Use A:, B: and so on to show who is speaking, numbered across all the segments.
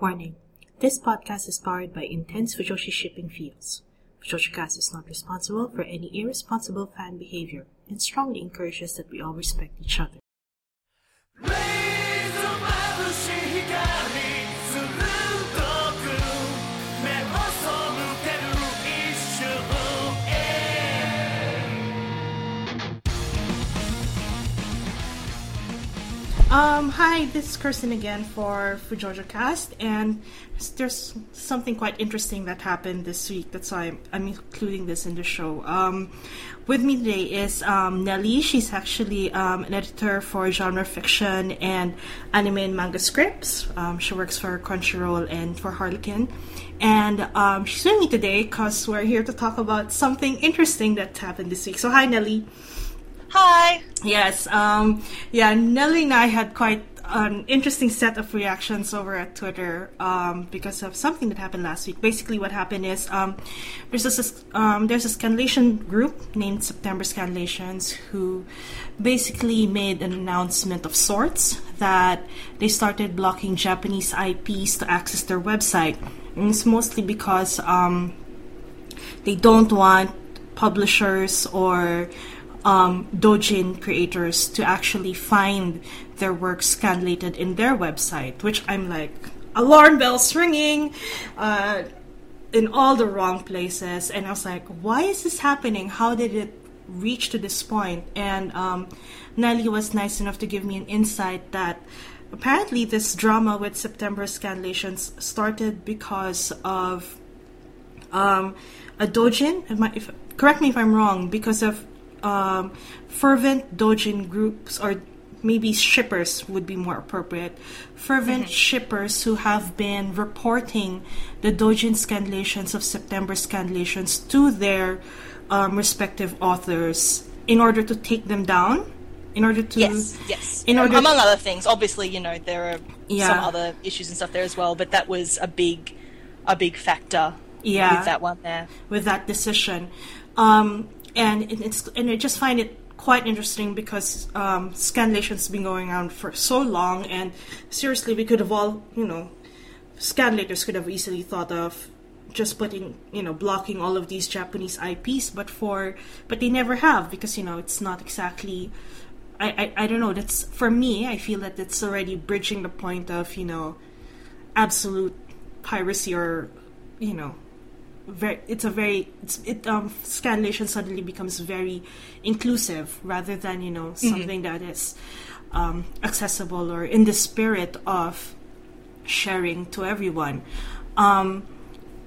A: Warning. This podcast is powered by intense Fujoshi shipping feels. FujoshiCast is not responsible for any irresponsible fan behavior and strongly encourages that we all respect each other. Um, hi, this is Kirsten again for FujoshiCast, and there's something quite interesting that happened this week. That's why I'm, I'm including this in the show. Um, with me today is um, Nelly. She's actually um, an editor for genre fiction and anime and manga scripts. Um, she works for Crunchyroll and for Harlequin. And um, she's with me today because we're here to talk about something interesting that happened this week. So, hi, Nelly.
B: Hi.
A: Yes, um, yeah, Nelly and I had quite an interesting set of reactions over at Twitter um, because of something that happened last week. Basically, what happened is um, there's this um, there's a scanlation group named September Scanlations who basically made an announcement of sorts that they started blocking Japanese IPs to access their website. And it's mostly because um, they don't want publishers or um, Dojin creators to actually find their work scanlated in their website, which I'm like, alarm bells ringing uh, in all the wrong places. And I was like, why is this happening? How did it reach to this point? And um, Nelly was nice enough to give me an insight that apparently this drama with September scanlations started because of um, a dojin. If, correct me if I'm wrong. Because of um, fervent dojin groups, or maybe shippers would be more appropriate. Fervent shippers who have been reporting the dojin scanlations of September scanlations to their um, respective authors in order to take them down. In order to
B: Yes, yes.
A: In order
B: Among other things, obviously, you know there are
A: Yeah.
B: some other issues and stuff there as well, but that was a big, a big factor.
A: Yeah.
B: With that one there.
A: with that decision. Um, and it's and I just find it quite interesting because um, scanlation's been going on for so long, and seriously, we could have all you know, scanlators could have easily thought of just putting you know blocking all of these Japanese IPs, but for but they never have because you know it's not exactly. I, I, I don't know. That's for me. I feel that it's already bridging the point of you know, absolute piracy or you know very it's a very it's, it um scanlation suddenly becomes very inclusive rather than you know something that is um, accessible or in the spirit of sharing to everyone. Um,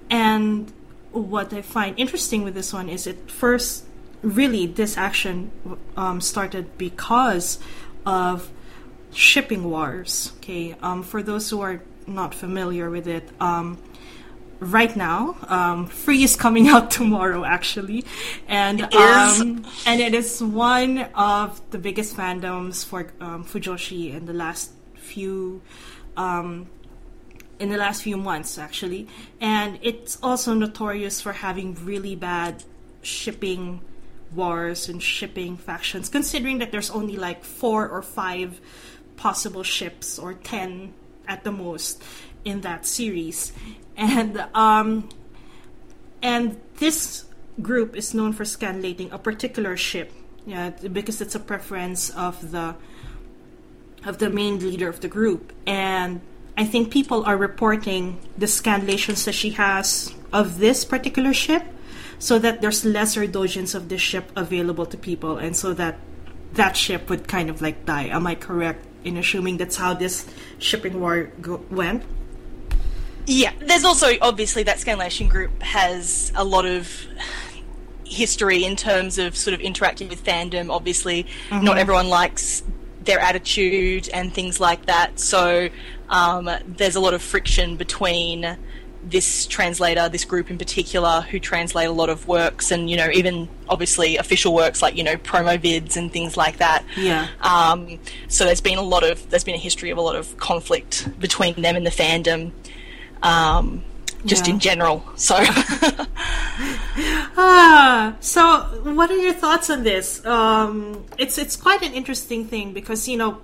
A: and what i find interesting with this one is it first really this action um, started because of shipping wars okay? Um, for those who are not familiar with it um, right now. Um, Free is coming out tomorrow, actually, and um, and it is one of the biggest fandoms for um, Fujoshi in the last few. Um, in the last few months, actually, and it's also notorious for having really bad shipping wars and shipping factions. Considering that there's only like four or five possible ships, or ten at the most, in that series, and um, and this group is known for scanlating a particular ship, yeah, because it's a preference of the of the main leader of the group, and I think people are reporting the scanlations that she has of this particular ship, so that there's lesser dojins of this ship available to people, and so that that ship would kind of like die. Am I correct in assuming that's how this shipping war go- went?
B: Yeah. There's also obviously that Scanlation group has a lot of history in terms of sort of interacting with fandom. Obviously, not everyone likes their attitude and things like that. So um, there's a lot of friction between this translator, this group in particular, who translate a lot of works and, you know, even obviously official works like, you know, promo vids and things like that.
A: Yeah.
B: Um, so there's been a lot of, there's been a history of a lot of conflict between them and the fandom, um, just
A: Yeah.
B: in general. So,
A: Ah, so what are your thoughts on this? Um, it's it's quite an interesting thing because you know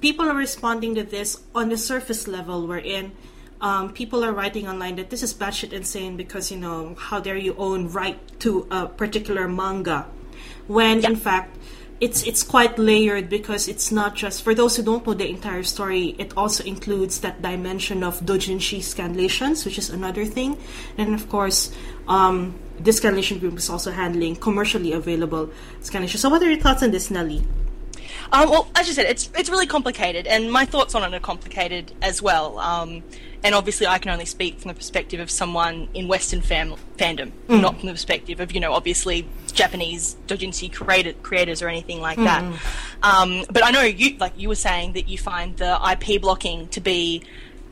A: people are responding to this on the surface level. Wherein um, people are writing online that this is batshit insane because you know how dare you own right to a particular manga, when in fact it's it's quite layered because it's not just for those who don't know the entire story. It also includes that dimension of doujinshi scanlations, which is another thing, and of course. Um, this scanlation group is also handling commercially available scanlations. So, what are your thoughts on this, Nelly?
B: Um, well, as you said, it's it's really complicated, and my thoughts on it are complicated as well. Um, and obviously, I can only speak from the perspective of someone in Western fam- fandom, not from the perspective of you know obviously Japanese doujinshi creator- creators or anything like that. Um, but I know you, like you were saying, that you find the IP blocking to be,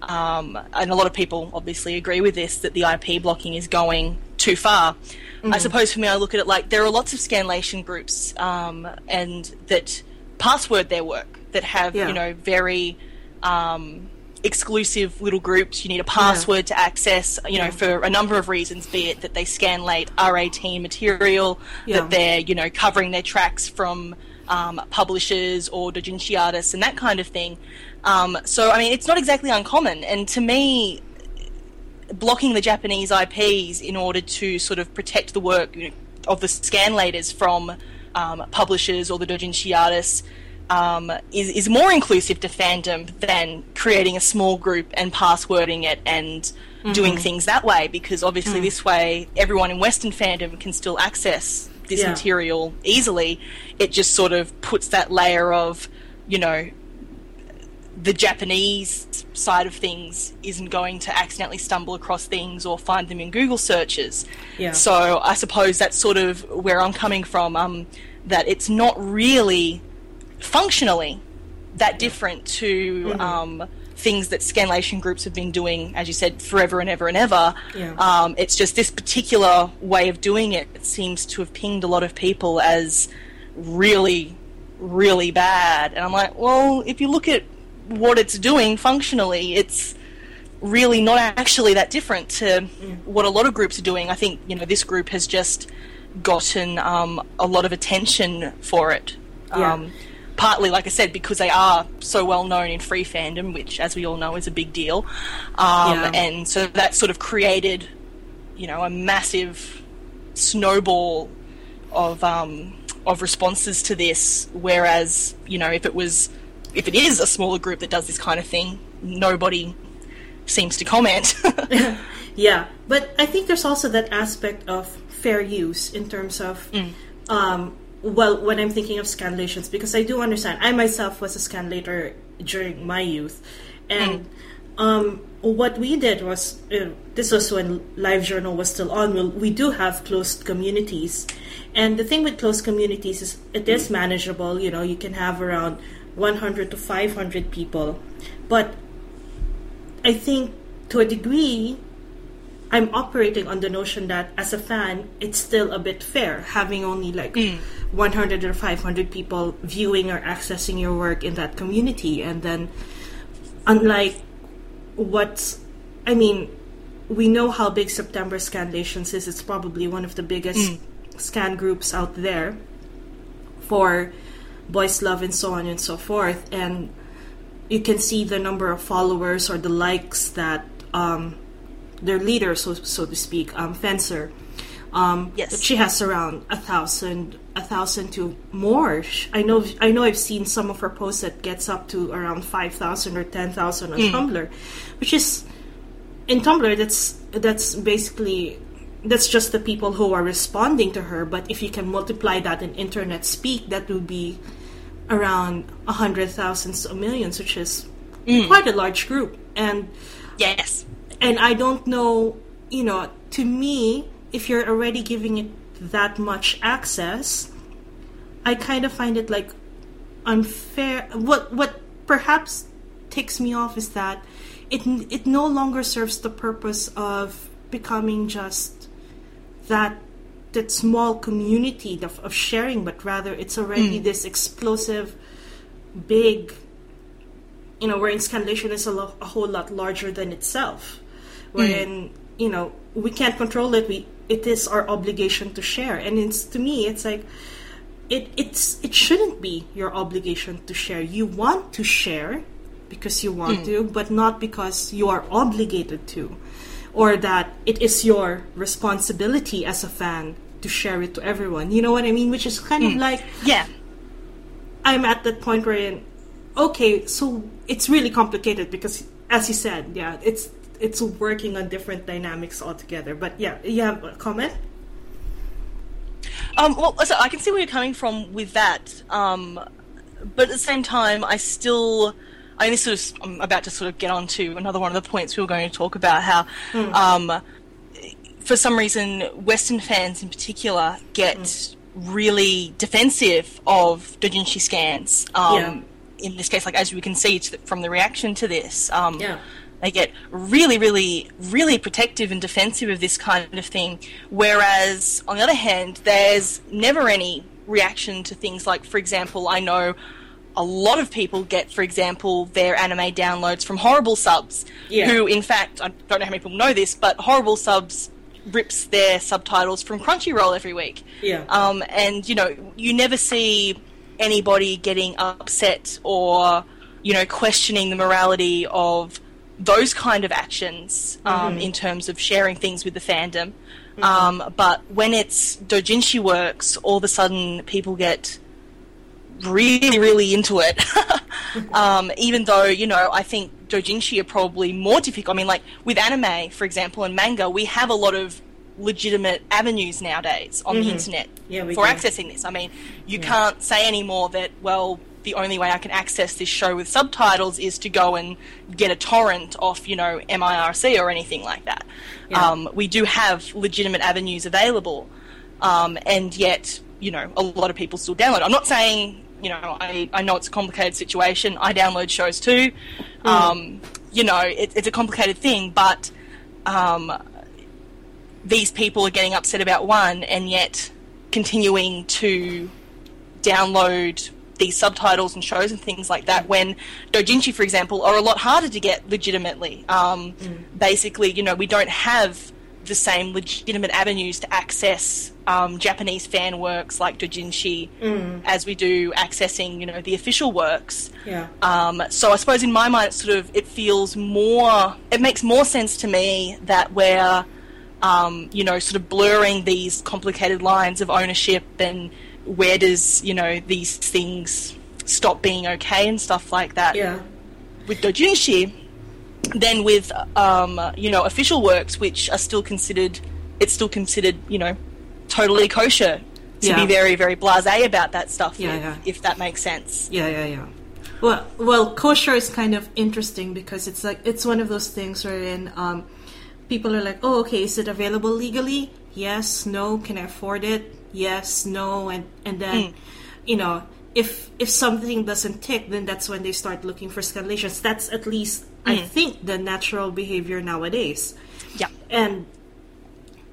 B: um, and a lot of people obviously agree with this, that the IP blocking is going too far. I suppose for me, I look at it like there are lots of scanlation groups, um, and that password their work that have
A: Yeah.
B: you know very um, exclusive little groups. You need a password to access, you know, for a number of reasons. Be it that they scan late R18 material,
A: Yeah.
B: that they're you know covering their tracks from um, publishers or doujinshi artists and that kind of thing. Um, so I mean, it's not exactly uncommon, and to me, blocking the Japanese IPs in order to sort of protect the work you know, of the scanlators from um, publishers or the doujinshi artists um, is, is more inclusive to fandom than creating a small group and passwording it and doing things that way because obviously this way everyone in Western fandom can still access this
A: Yeah.
B: material easily. It just sort of puts that layer of, you know, the Japanese side of things isn't going to accidentally stumble across things or find them in Google searches.
A: Yeah.
B: So I suppose that's sort of where I'm coming from. Um, that it's not really functionally that different to um, things that scanlation groups have been doing, as you said, forever and ever and ever.
A: Yeah.
B: Um, it's just this particular way of doing it. It seems to have pinged a lot of people as really, really bad. And I'm like, well, if you look at what it's doing functionally, it's really not actually that different to what a lot of groups are doing. I think you know this group has just gotten um, a lot of attention for it.
A: Yeah.
B: Um, partly, like I said, because they are so well known in free fandom, which, as we all know, is a big deal. Um,
A: Yeah.
B: And so that sort of created, you know, a massive snowball of um, of responses to this. Whereas, you know, if it was if it is a smaller group that does this kind of thing, nobody seems to comment.
A: Yeah, but I think there's also that aspect of fair use in terms of, um, well, when I'm thinking of scanlations, because I do understand. I myself was a scanlator during my youth, and um, what we did was uh, this was when live journal was still on. Well, we do have closed communities, and the thing with closed communities is it is manageable. You know, you can have around 100 to 500 people, but I think to a degree, I'm operating on the notion that as a fan, it's still a bit fair having only like 100 or 500 people viewing or accessing your work in that community. And then, unlike what's, I mean, we know how big September Scanlations is. It's probably one of the biggest scan groups out there for boys love and so on and so forth. And you can see the number of followers or the likes that um, their leader, so so to speak, um, Fencer. Um,
B: Yes.
A: she has around a thousand, a thousand to more. I know, I know. I've seen some of her posts that gets up to around five thousand or ten thousand on Tumblr, which is in Tumblr. That's that's basically that's just the people who are responding to her. But if you can multiply that in internet speak, that would be around a hundred thousands of millions, which is quite a large group. And
B: yes.
A: And I don't know, you know, to me, if you're already giving it that much access, I kind of find it like unfair. What what perhaps takes me off is that it it no longer serves the purpose of becoming just that that small community of, of sharing, but rather it's already hmm. this explosive, big you know, wherein scanlation is a, lo- a whole lot larger than itself. Mm. Wherein, you know, we can't control it. We it is our obligation to share. And it's to me, it's like it it's it shouldn't be your obligation to share. You want to share, because you want mm. to, but not because you are obligated to, or that it is your responsibility as a fan to share it to everyone. You know what I mean? Which is kind of mm. like
B: Yeah.
A: I'm at that point where, in, okay, so it's really complicated because, as you said, yeah, it's it's working on different dynamics altogether. But yeah, you have a comment?
B: Um, well, so I can see where you're coming from with that, um, but at the same time, I still, I only sort of, I'm about to sort of get on to another one of the points we were going to talk about. How, um, for some reason, Western fans in particular get really defensive of doujinshi scans. Um,
A: Yeah.
B: In this case, like as we can see from the reaction to this, um,
A: Yeah.
B: They get really, really, really protective and defensive of this kind of thing. Whereas, on the other hand, there's never any reaction to things like, for example, I know a lot of people get, for example, their anime downloads from Horrible Subs,
A: Yeah.
B: who, in fact, I don't know how many people know this, but Horrible Subs rips their subtitles from Crunchyroll every week.
A: Yeah.
B: Um, and, you know, you never see anybody getting upset or, you know, questioning the morality of those kind of actions um, in terms of sharing things with the fandom. Um, but when it's doujinshi works, all of a sudden people get really, really into it. um, even though, you know, I think doujinshi are probably more difficult. I mean, like with anime, for example, and manga, we have a lot of legitimate avenues nowadays on the internet
A: Yeah,
B: for
A: do.
B: accessing this. I mean, you can't say anymore that, well, the only way I can access this show with subtitles is to go and get a torrent off, you know, MIRC or anything like that.
A: Yeah.
B: Um, we do have legitimate avenues available, um, and yet, you know, a lot of people still download. I'm not saying, you know, I, I know it's a complicated situation. I download shows too. Um, you know, it, it's a complicated thing, but um, these people are getting upset about one and yet continuing to download these subtitles and shows and things like that when doujinshi for example are a lot harder to get legitimately um, basically you know we don't have the same legitimate avenues to access um, Japanese fan works like doujinshi as we do accessing you know the official works
A: Yeah.
B: um, so I suppose in my mind, it's sort of it feels more. It makes more sense to me that we're, um, you know, sort of blurring these complicated lines of ownership and where does you know these things stop being okay and stuff like that
A: yeah.
B: with doujinshi then with um, you know official works which are still considered. It's still considered you know totally kosher to
A: Yeah.
B: be very very blasé about that stuff.
A: Yeah,
B: if,
A: yeah.
B: if that makes sense.
A: Yeah, yeah, yeah. Well, well, kosher is kind of interesting because it's like it's one of those things wherein um, people are like, "Oh, okay, is it available legally? Yes, no. Can I afford it? Yes, no." And and then, you know, if if something doesn't tick, then that's when they start looking for scanlations. That's at least I think the natural behavior nowadays.
B: Yeah.
A: And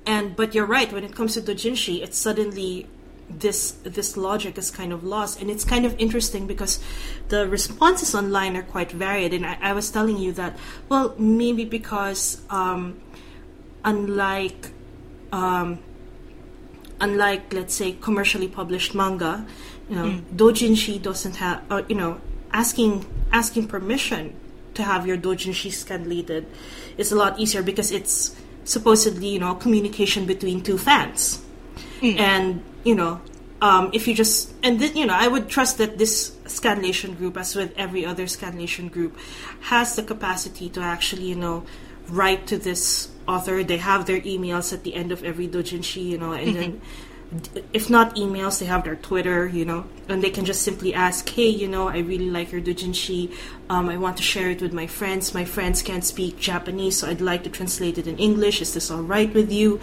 A: and but you're right when it comes to dojinshi it's suddenly this this logic is kind of lost and it's kind of interesting because the responses online are quite varied and i, I was telling you that well maybe because um, unlike um, unlike let's say commercially published manga you know mm. dojinshi doesn't have or you know asking asking permission to have your dojinshi scanlated is a lot easier because it's supposedly you know communication between two fans. Mm. And you know um, if you just and then you know i would trust that this scanlation group as with every other scanlation group has the capacity to actually you know write to this author they have their emails at the end of every dojinshi you know and then if not emails they have their twitter you know and they can just simply ask hey you know i really like your dojinshi um, i want to share it with my friends. My friends can't speak japanese so i'd like to translate it in english. Is this all right with you?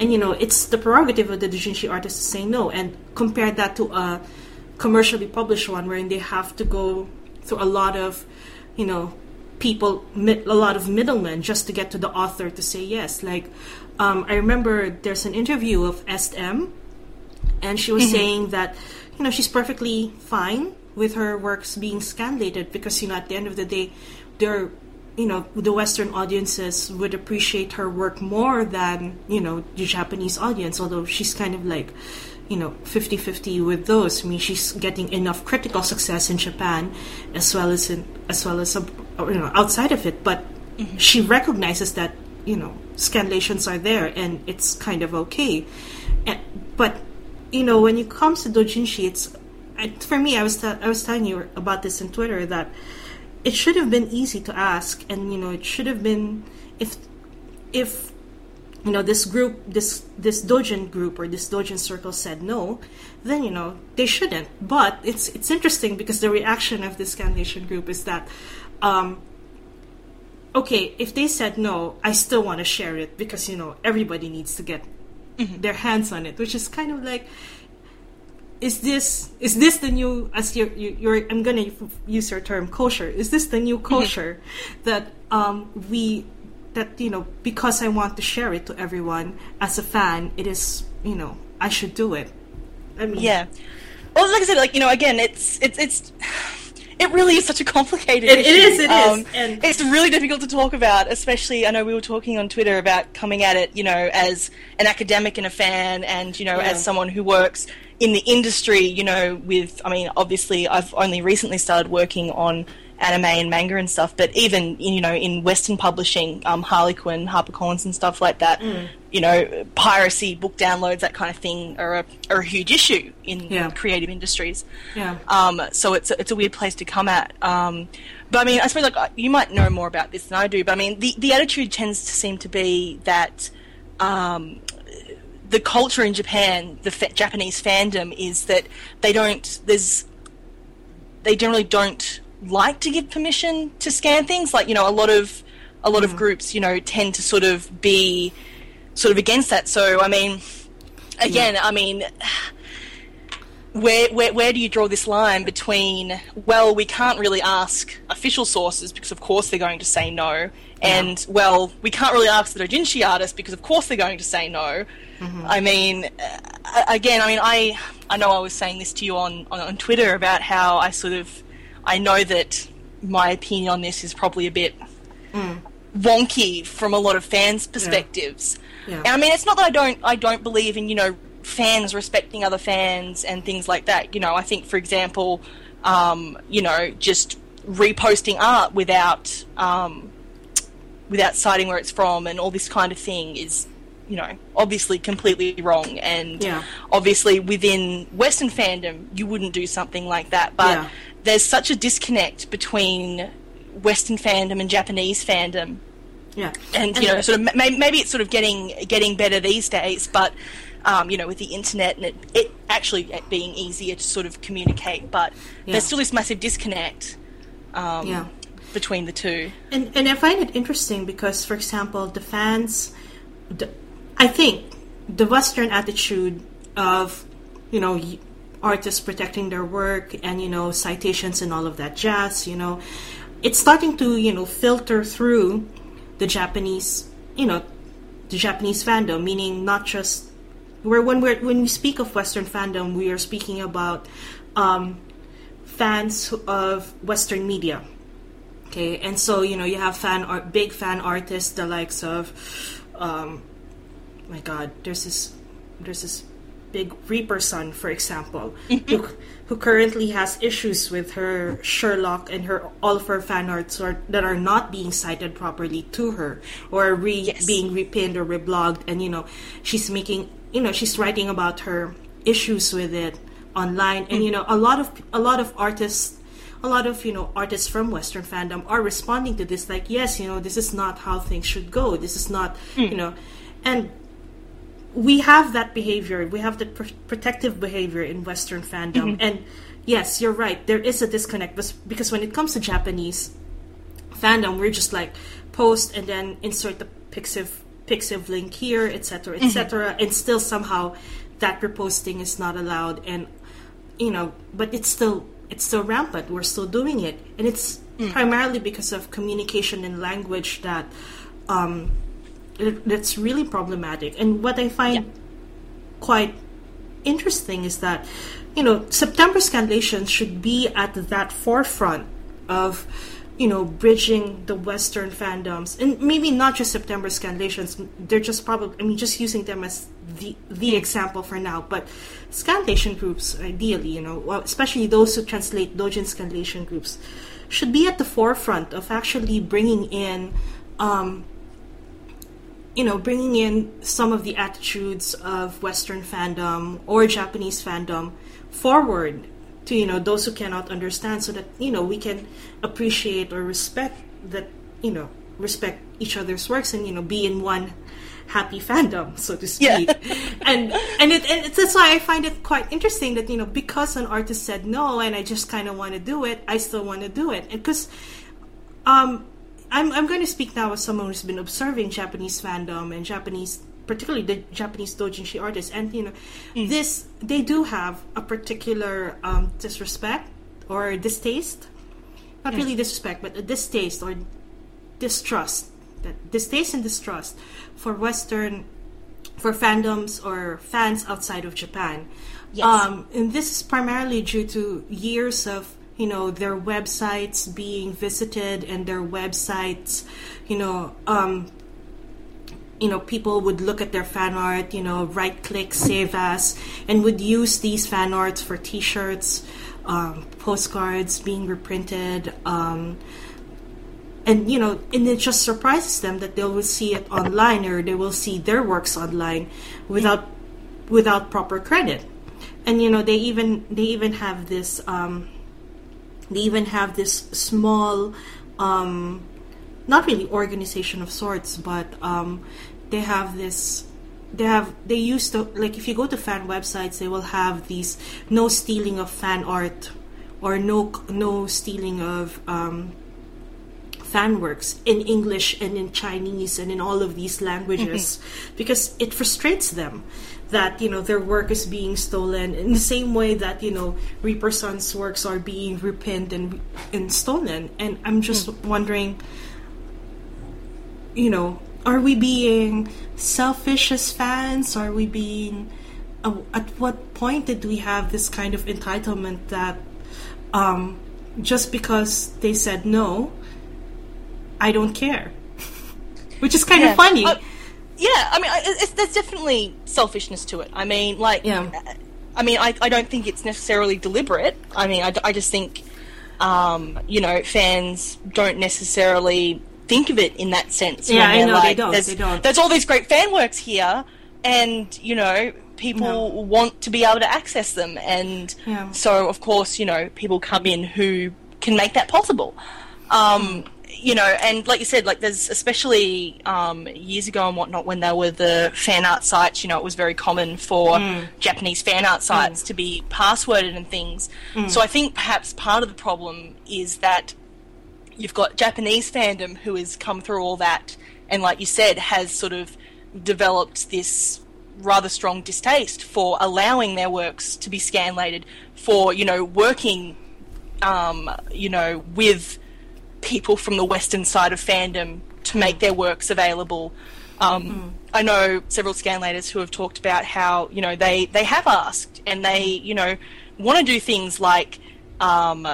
A: And you know it's the prerogative of the dojinshi artist to say no and compare that to a commercially published one wherein they have to go through a lot of you know people a lot of middlemen just to get to the author to say yes. Like um, i remember there's an interview of sm and she was saying that you know she's perfectly fine with her works being scanlated because you know at the end of the day they're you know the western audiences would appreciate her work more than you know the japanese audience although she's kind of like you know 50-50 with those. I mean she's getting enough critical success in japan as well as in as well as uh, you know outside of it but mm-hmm. she recognizes that you know scanlations are there and it's kind of okay. And, but you know when it comes to dojinshi it's I, for me i was t- i was telling you about this in twitter that it should have been easy to ask and you know it should have been if if you know this group this this dojin group or this dojin circle said no then you know they shouldn't. But it's it's interesting because the reaction of this scanlation group is that um okay if they said no i still want to share it because you know everybody needs to get their hands on it which is kind of like is this is this the new as your your I'm gonna use your term kosher. Is this the new kosher that um, we that you know because I want to share it to everyone as a fan it is you know I should do it? I mean
B: Yeah. Well, like I said, like you know, again, it's it's it's it really is such a complicated.
A: It- it
B: issue.
A: is, it is, um, and-
B: it's really difficult to talk about. Especially, I know we were talking on Twitter about coming at it, you know, as an academic and a fan, and you know,
A: Yeah.
B: as someone who works in the industry, you know, with I mean, obviously, I've only recently started working on anime and manga and stuff, but even you know, in Western publishing, um, Harlequin, HarperCollins, and stuff like that,
A: Mm.
B: you know, piracy, book downloads, that kind of thing, are a are a huge issue in
A: Yeah.
B: creative industries.
A: yeah
B: Um, so it's a, it's a weird place to come at. Um, but I mean, I suppose like uh, you might know more about this than I do. But I mean, the the attitude tends to seem to be that um, the culture in Japan, the fa- Japanese fandom, is that they don't. There's they generally don't like to give permission to scan things. Like you know, a lot of a lot of groups, you know, tend to sort of be sort of against that. So I mean, again, I mean where, where where do you draw this line between well we can't really ask official sources because of course they're going to say no and well we can't really ask the dojinshi artists because of course they're going to say no i mean uh, again i mean i i know i was saying this to you on, on on twitter about how i sort of i know that my opinion on this is probably a bit wonky from a lot of fans perspectives
A: Yeah.
B: and I mean, it's not that I don't I don't believe in you know fans respecting other fans and things like that. You know, I think for example, um, you know, just reposting art without um, without citing where it's from and all this kind of thing is you know obviously completely wrong and
A: Yeah.
B: obviously within western fandom you wouldn't do something like that but
A: Yeah.
B: There's such a disconnect between western fandom and japanese fandom
A: yeah
B: and you know, sort of may- maybe it's sort of getting getting better these days, but um, you know, with the internet and it, it actually being easier to sort of communicate, but
A: Yeah.
B: there's still this massive disconnect um,
A: Yeah.
B: between the two.
A: And and I find it interesting because, for example, the fans, the, I think the Western attitude of, you know, artists protecting their work and you know citations and all of that jazz, you know, it's starting to you know filter through the Japanese, you know, the Japanese fandom, meaning not just where when we when we speak of Western fandom, we are speaking about um, fans of Western media. Okay, and so you know you have fan art, big fan artists, the likes of, um, my God, there's this, there's this big Reapersun, for example, who, who currently has issues with her Sherlock and her all of her fan arts are, that are not being cited properly to her or re,
B: Yes.
A: being repinned or reblogged, and you know she's making, you know, she's writing about her issues with it online, and you know a lot of a lot of artists a lot of you know artists from western fandom are responding to this like yes you know this is not how things should go. This is not mm. you know and we have that behavior we have the pr- protective behavior in western fandom. Mm-hmm. And yes you're right there is a disconnect because when it comes to japanese fandom we're just like post and then insert the pixiv pixiv link here etc etc mm-hmm. and still somehow that reposting is not allowed. And you know but it's still it's still rampant we're still doing it. And it's mm. primarily because of communication and language that um that's really problematic and what i find quite interesting is that you know September scanlations should be at that forefront of you know, bridging the Western fandoms, and maybe not just September Scanlations. They're just probably, I mean, just using them as the the example for now. But Scanlation groups, ideally, you know, especially those who translate Dojin Scanlation groups, should be at the forefront of actually bringing in, um, you know, bringing in some of the attitudes of Western fandom or Japanese fandom forward to you know those who cannot understand so that you know we can appreciate or respect that you know respect each other's works and you know be in one happy fandom so to speak
B: Yeah.
A: and and it and it's, that's why i find it quite interesting that you know because an artist said no and i just kind of want to do it i still want to do it because um I'm, I'm going to speak now as someone who's been observing Japanese fandom and Japanese, particularly the Japanese doujinshi artists, and you know, this they do have a particular um, disrespect or distaste, not really disrespect, but a distaste or distrust, that distaste and distrust for Western, for fandoms or fans outside of Japan.
B: Yes.
A: Um, and this is primarily due to years of you know their websites being visited and their websites you know um you know people would look at their fan art you know right click save as and would use these fan arts for t-shirts um, postcards being reprinted um, and you know and it just surprises them that they will see it online or they will see their works online without without proper credit. And you know they even they even have this um, they even have this small um, not really organization of sorts but um, they have this they have they used to like if you go to fan websites they will have these no stealing of fan art or no no stealing of um, fan works in English and in Chinese and in all of these languages because it frustrates them that you know their work is being stolen in the same way that you know Reapersun's works are being repinned and and stolen. And I'm just wondering you know are we being selfish as fans? Are we being uh, at what point did we have this kind of entitlement that um, just because they said no I don't care. Which is kind
B: Yeah.
A: of funny.
B: Uh, yeah, I mean, I- it's, there's definitely selfishness to it. I mean, like,
A: Yeah.
B: I mean, I, I don't think it's necessarily deliberate. I mean, I, I just think, um, you know, fans don't necessarily think of it in that sense.
A: Yeah, I know, they don't,
B: There's,
A: they don't.
B: there's all these great fan works here, and you know, people
A: No.
B: want to be able to access them, and
A: Yeah.
B: so of course, you know, people come in who can make that possible. Um, you know, and like you said, like there's especially um, years ago and whatnot when there were the fan art sites. You know, it was very common for Japanese fan art sites to be passworded and things. So I think perhaps part of the problem is that you've got Japanese fandom who has come through all that, and like you said, has sort of developed this rather strong distaste for allowing their works to be scanlated, for you know working, um, you know, with people from the western side of fandom to make their works available. Um, I know several scanlators who have talked about how you know they they have asked and they you know want to do things like um,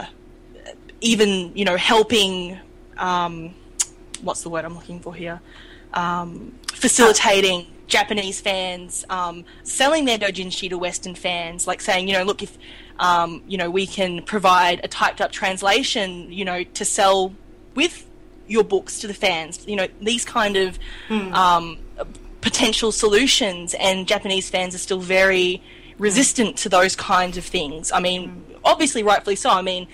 B: even you know helping um, what's the word I'm looking for here um, facilitating Japanese fans um, selling their dojinshi to Western fans like saying you know look if um, you know we can provide a typed up translation you know to sell with your books to the fans you know these kind of um, potential solutions. And Japanese fans are still very resistant to those kinds of things. I mean obviously rightfully so. I mean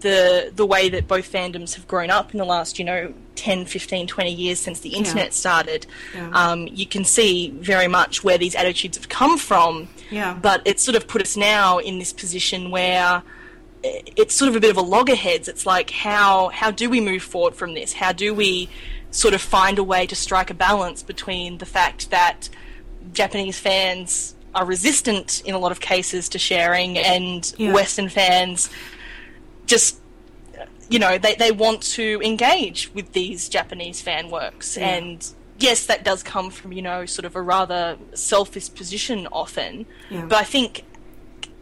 B: the the way that both fandoms have grown up in the last you know 10 15 20 years since the internet started
A: Yeah.
B: um, you can see very much where these attitudes have come from
A: Yeah.
B: but it's sort of put us now in this position where it's sort of a bit of a loggerheads it's like how how do we move forward from this how do we sort of find a way to strike a balance between the fact that Japanese fans are resistant in a lot of cases to sharing and
A: Yeah.
B: Western fans just you know they, they want to engage with these japanese fan works
A: Yeah.
B: and yes that does come from you know sort of a rather selfish position often
A: Yeah.
B: but i think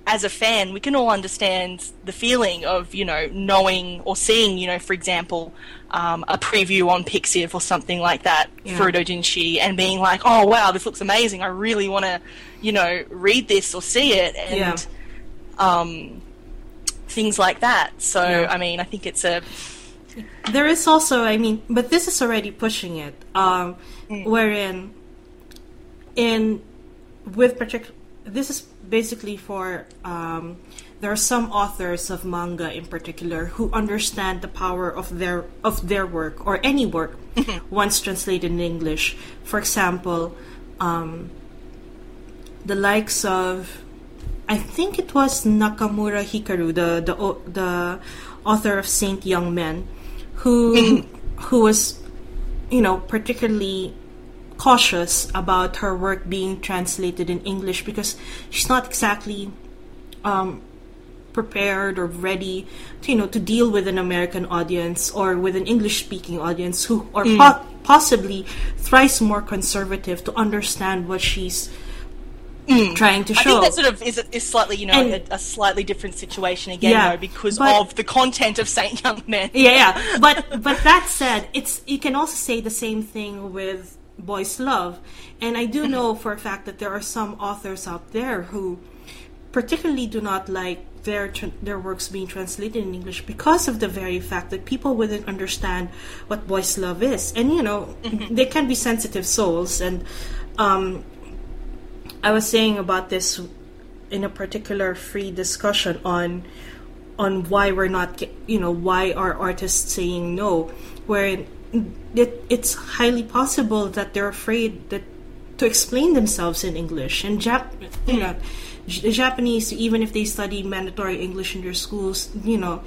B: as a fan, we can all understand the feeling of, you know, knowing or seeing, you know, for example, um, a preview on Pixiv or something like that
A: Yeah.
B: for Dojinshi and being like, oh wow, this looks amazing. I really want to, you know, read this or see it. And,
A: Yeah.
B: um, things like that. So,
A: Yeah.
B: I mean, I think it's a,
A: There is also, I mean, but this is already pushing it, um, wherein in with particular, this is basically for um, there are some authors of manga in particular who understand the power of their of their work or any work once translated in English. For example, um, the likes of I think it was Nakamura Hikaru, the the the author of Saint Young Men, who who was, you know, particularly cautious about her work being translated in English because she's not exactly um, prepared or ready to you know to deal with an American audience or with an English speaking audience who are po- possibly thrice more conservative to understand what she's trying to show.
B: I
A: show.
B: think that sort of is, is slightly, you know,
A: And-
B: a, a slightly different situation again,
A: Yeah,
B: though, because
A: but-
B: of the content of Saint Young Men.
A: yeah, yeah. But but that said, it's you can also say the same thing with Boys Love, and I do know for a fact that there are some authors out there who particularly do not like their tr- their works being translated in English because of the very fact that people wouldn't understand what boys love is, and you know they can be sensitive souls. And um, I was saying about this in a particular free discussion on on why we're not you know why are artists saying no where it, it's highly possible that they're afraid that to explain themselves in english. And Jap- you know J- japanese even if they study mandatory english in their schools you know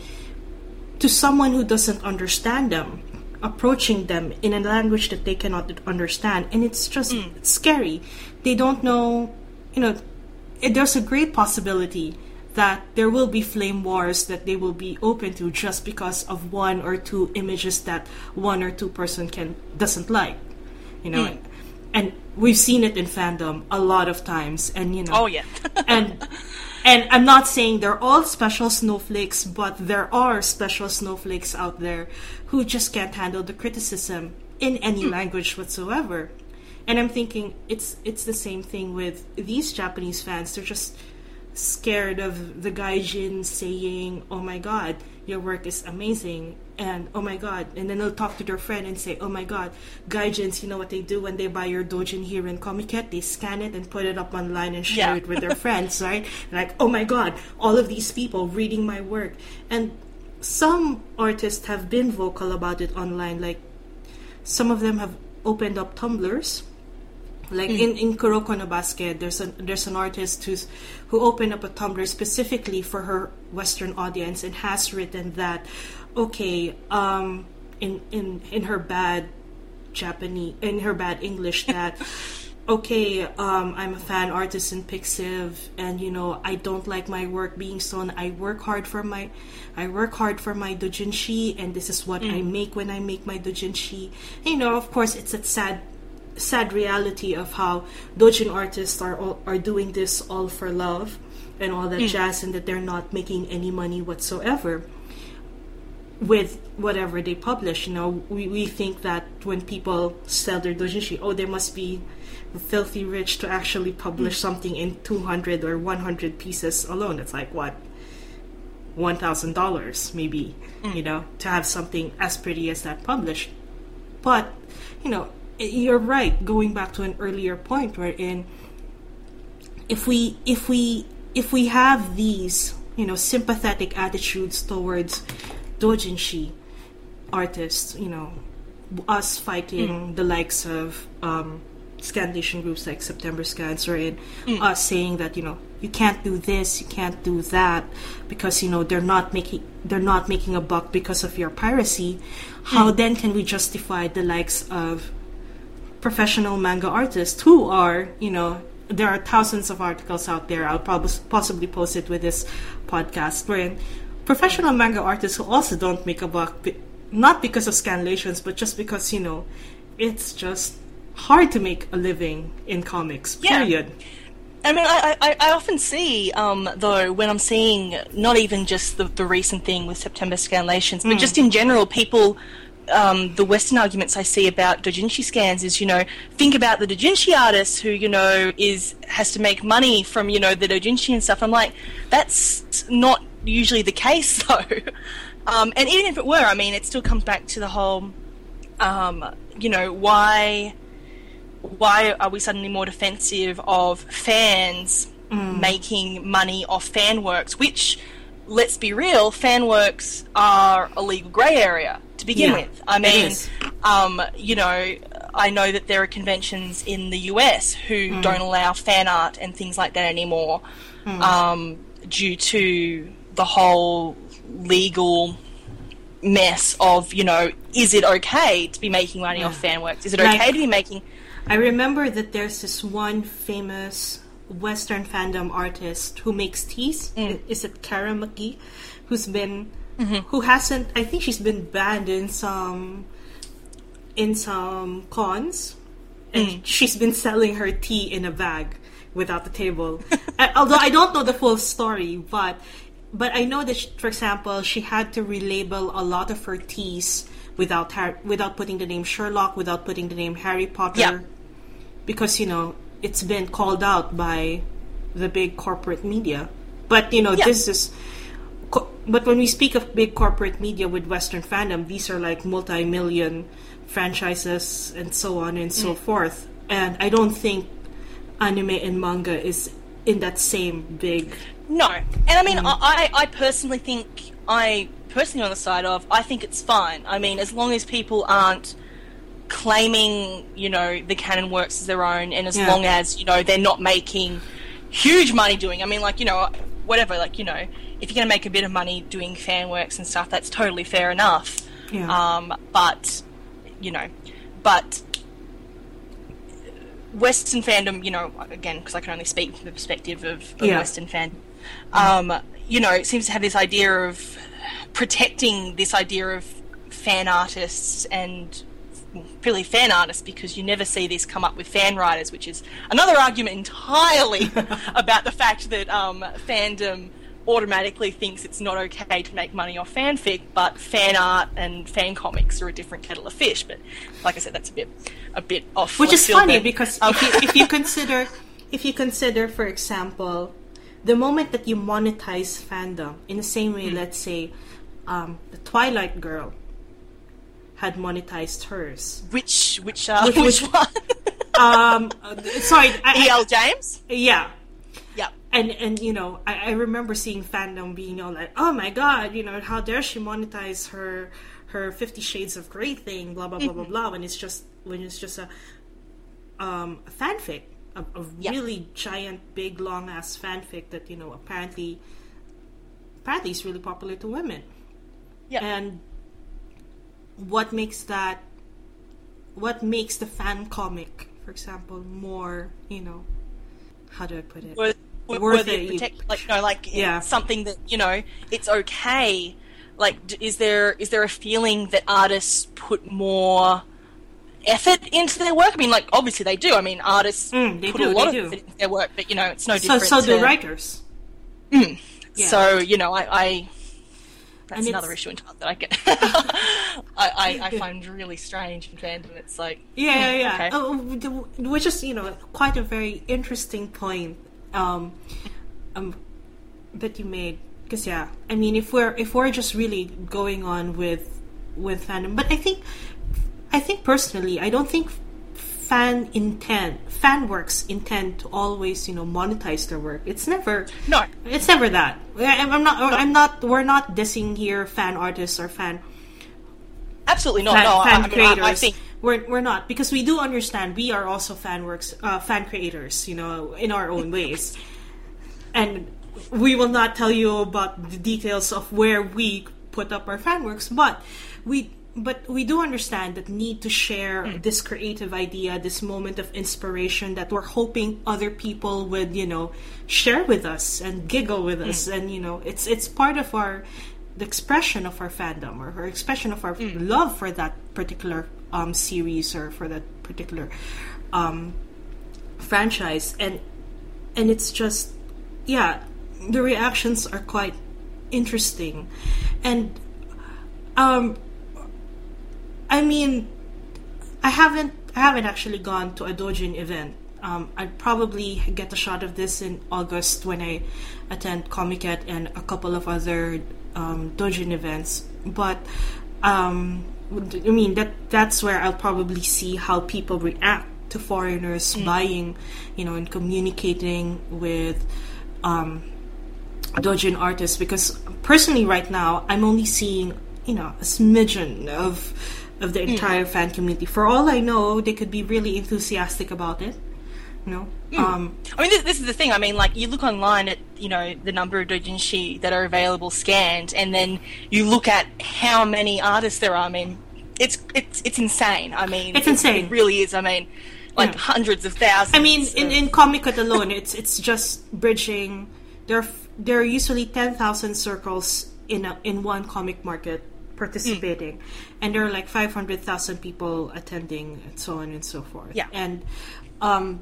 A: to someone who doesn't understand them approaching them in a language that they cannot understand and it's just it's scary they don't know you know it, there's a great possibility that there will be flame wars that they will be open to just because of one or two images that one or two person can doesn't like you know hmm. and we've seen it in fandom a lot of times and you know
B: Oh, yeah.
A: and and I'm not saying they're all special snowflakes, but there are special snowflakes out there who just can't handle the criticism in any hmm. language whatsoever. And I'm thinking it's it's the same thing with these Japanese fans. They're just scared of the gaijin saying, "Oh my god, your work is amazing," and "Oh my god," and then they'll talk to their friend and say, "Oh my god, gaijins, you know what they do when they buy your dojin here in Comiket? They scan it and put it up online and share
B: Yeah.
A: it with their friends, right? Like, oh my god, all of these people reading my work, and some artists have been vocal about it online. Like, some of them have opened up Tumblrs like in in Kuroko no Basket, there's an there's an artist who's who opened up a Tumblr specifically for her Western audience and has written that, okay, um, in in in her bad Japanese in her bad English that. Okay, um, I'm a fan artist in Pixiv, and you know I don't like my work being shown. I work hard for my, I work hard for my dojinshi, and this is what I make when I make my dojinshi. You know, of course, it's a sad sad reality of how dojin artists are all, are doing this all for love and all that mm. jazz and that they're not making any money whatsoever with whatever they publish. You know we, we think that when people sell their dojinshi oh they must be filthy rich to actually publish mm. something in 200 or 100 pieces alone. It's like what? $1000 maybe mm. you know to have something as pretty as that published. But you know you're right going back to an earlier point wherein if we if we if we have these you know sympathetic attitudes towards dojinshi artists you know us fighting mm. the likes of um scanlation groups like september scans or in mm. us saying that you know you can't do this you can't do that because you know they're not making they're not making a buck because of your piracy how mm. then can we justify the likes of professional manga artists who are, you know, there are thousands of articles out there. I'll probably possibly post it with this podcast wherein professional manga artists who also don't make a buck, not because of scanlations, but just because, you know, it's just hard to make a living in comics,
B: Yeah.
A: period.
B: I mean, I, I, I often see, um, though, when I'm seeing not even just the, the recent thing with September scanlations, but just in general, people, um, the Western arguments I see about doujinshi scans is, you know, think about the doujinshi artist who, you know, is has to make money from, you know, the doujinshi and stuff. I'm like, that's not usually the case, though. Um, and even if it were, I mean, it still comes back to the whole, um, you know, why why are we suddenly more defensive of fans making money off fan works? Which, let's be real, fan works are a legal grey area begin
A: Yeah,
B: with. I mean, um, you know, I know that there are conventions in the US who don't allow fan art and things like that anymore um, due to the whole legal mess of, you know, is it okay to be making money off fan works? Is it
A: Like-
B: okay to be making.
A: I remember that there's this one famous Western fandom artist who makes teas.
B: Mm.
A: Is it Cara McGee? Who's been,
B: Mm-hmm.
A: who hasn't? I think she's been banned in some, in some cons, and
B: Mm.
A: she's been selling her tea in a bag without the table. Uh, Although I don't know the full story, but but I know that, she, for example, she had to relabel a lot of her teas without Har- without putting the name Sherlock, without putting the name Harry Potter
B: Yeah.
A: because you know it's been called out by the big corporate media. But you know
B: Yeah.
A: this is. Co- But when we speak of big corporate media with Western fandom, these are like multi-million franchises and so on and
B: Mm.
A: so forth. And I don't think anime and manga is in that same big.
B: No, and I mean, I, I personally think I personally on the side of I think it's fine. I mean, as long as people aren't claiming, you know, the canon works as their own, and as
A: Yeah.
B: long as you know they're not making huge money doing. I mean, like you know, whatever. Like you know, if you're going to make a bit of money doing fan works and stuff, that's totally fair enough.
A: Yeah.
B: Um, but you know, but Western fandom, you know, again, because I can only speak from the perspective of, of
A: Yeah.
B: Western fan, um, you know, it seems to have this idea of protecting this idea of fan artists and really fan artists because you never see this come up with fan writers, which is another argument entirely about the fact that um, fandom automatically thinks it's not okay to make money off fanfic, but fan art and fan comics are a different kettle of fish. But like I said, that's a bit a bit off.
A: Which is funny
B: there.
A: because
B: Um,
A: if you, if you consider, if you consider, for example, the moment that you monetize fandom in the same way, let's say, um, the Twilight Girl had monetized hers.
B: which which uh,
A: Which-
B: which,
A: which-
B: one?
A: Um, sorry,
B: E.L. James.
A: Yeah. And and you know, I, I remember seeing fandom being all like, "Oh my god, you know, how dare she monetize her her Fifty Shades of Grey thing?" Blah blah blah blah blah. When it's just when it's just a um a fanfic, a, a
B: Yeah.
A: really giant, big, long ass fanfic that you know apparently apparently is really popular to women.
B: Yeah.
A: And what makes that what makes the fan comic, for example, more you know how do I put it?
B: Worth worthy of
A: you-
B: protect, like no, like
A: Yeah.
B: something that you know it's okay. Like, d- is there is there a feeling that artists put more effort into their work? I mean, like obviously they do. I mean, artists
A: Mm,
B: put
A: do,
B: a lot of effort into their work, but you know, it's no
A: so
B: different.
A: so do
B: to-
A: writers.
B: Mm.
A: Yeah.
B: So you know, I, I that's
A: And
B: another issue entirely that I get. I, I, I find really strange in fandom. It's like
A: Yeah, yeah, yeah.
B: okay.
A: Oh, which is you know quite a very interesting point um, um, that you made. Because yeah, I mean, if we're if we're just really going on with with fandom, but I think I think personally, I don't think fan intent fan works intend to always you know monetize their work. It's never
B: No.
A: It's never that. I'm not. I'm not. We're not dissing here fan artists or fan
B: Absolutely not.
A: fan,
B: no,
A: fan
B: I, mean,
A: creators.
B: I, I think
A: we're we're not because we do understand we are also fan works, uh, fan creators, you know, in our own ways, and we will not tell you about the details of where we put up our fan works, but we. But we do understand that need to share
B: Hmm.
A: this creative idea, this moment of inspiration that we're hoping other people would, you know, share with us and giggle with us,
B: Hmm.
A: and you know, it's it's part of our the expression of our fandom or our expression of our
B: Hmm.
A: love for that particular um, series or for that particular um, franchise and and it's just yeah, the reactions are quite interesting, and um, I mean, I haven't I haven't actually gone to a Dojin event. Um, I'd probably get a shot of this in August when I attend Comiket and a couple of other um, Dojin events. But um, I mean that that's where I'll probably see how people react to foreigners buying, you know, and communicating with um, Dojin artists. Because personally, right now, I'm only seeing you know a smidgen of of the entire fan community. For all I know, they could be really enthusiastic about it. You know, um,
B: I mean, this, this is the thing. I mean, like you look online at you know the number of doujinshi that are available scanned, and then you look at how many artists there are. I mean, it's it's it's insane. I mean,
A: It's
B: it-
A: insane.
B: It really is. I mean, like
A: Yeah.
B: hundreds of thousands.
A: I mean, in
B: of-
A: in Comiket alone, it's it's just bridging. There are, there are usually ten thousand circles in a, in one comic market participating, and there are like five hundred thousand people attending, and so on and so forth.
B: Yeah.
A: and um,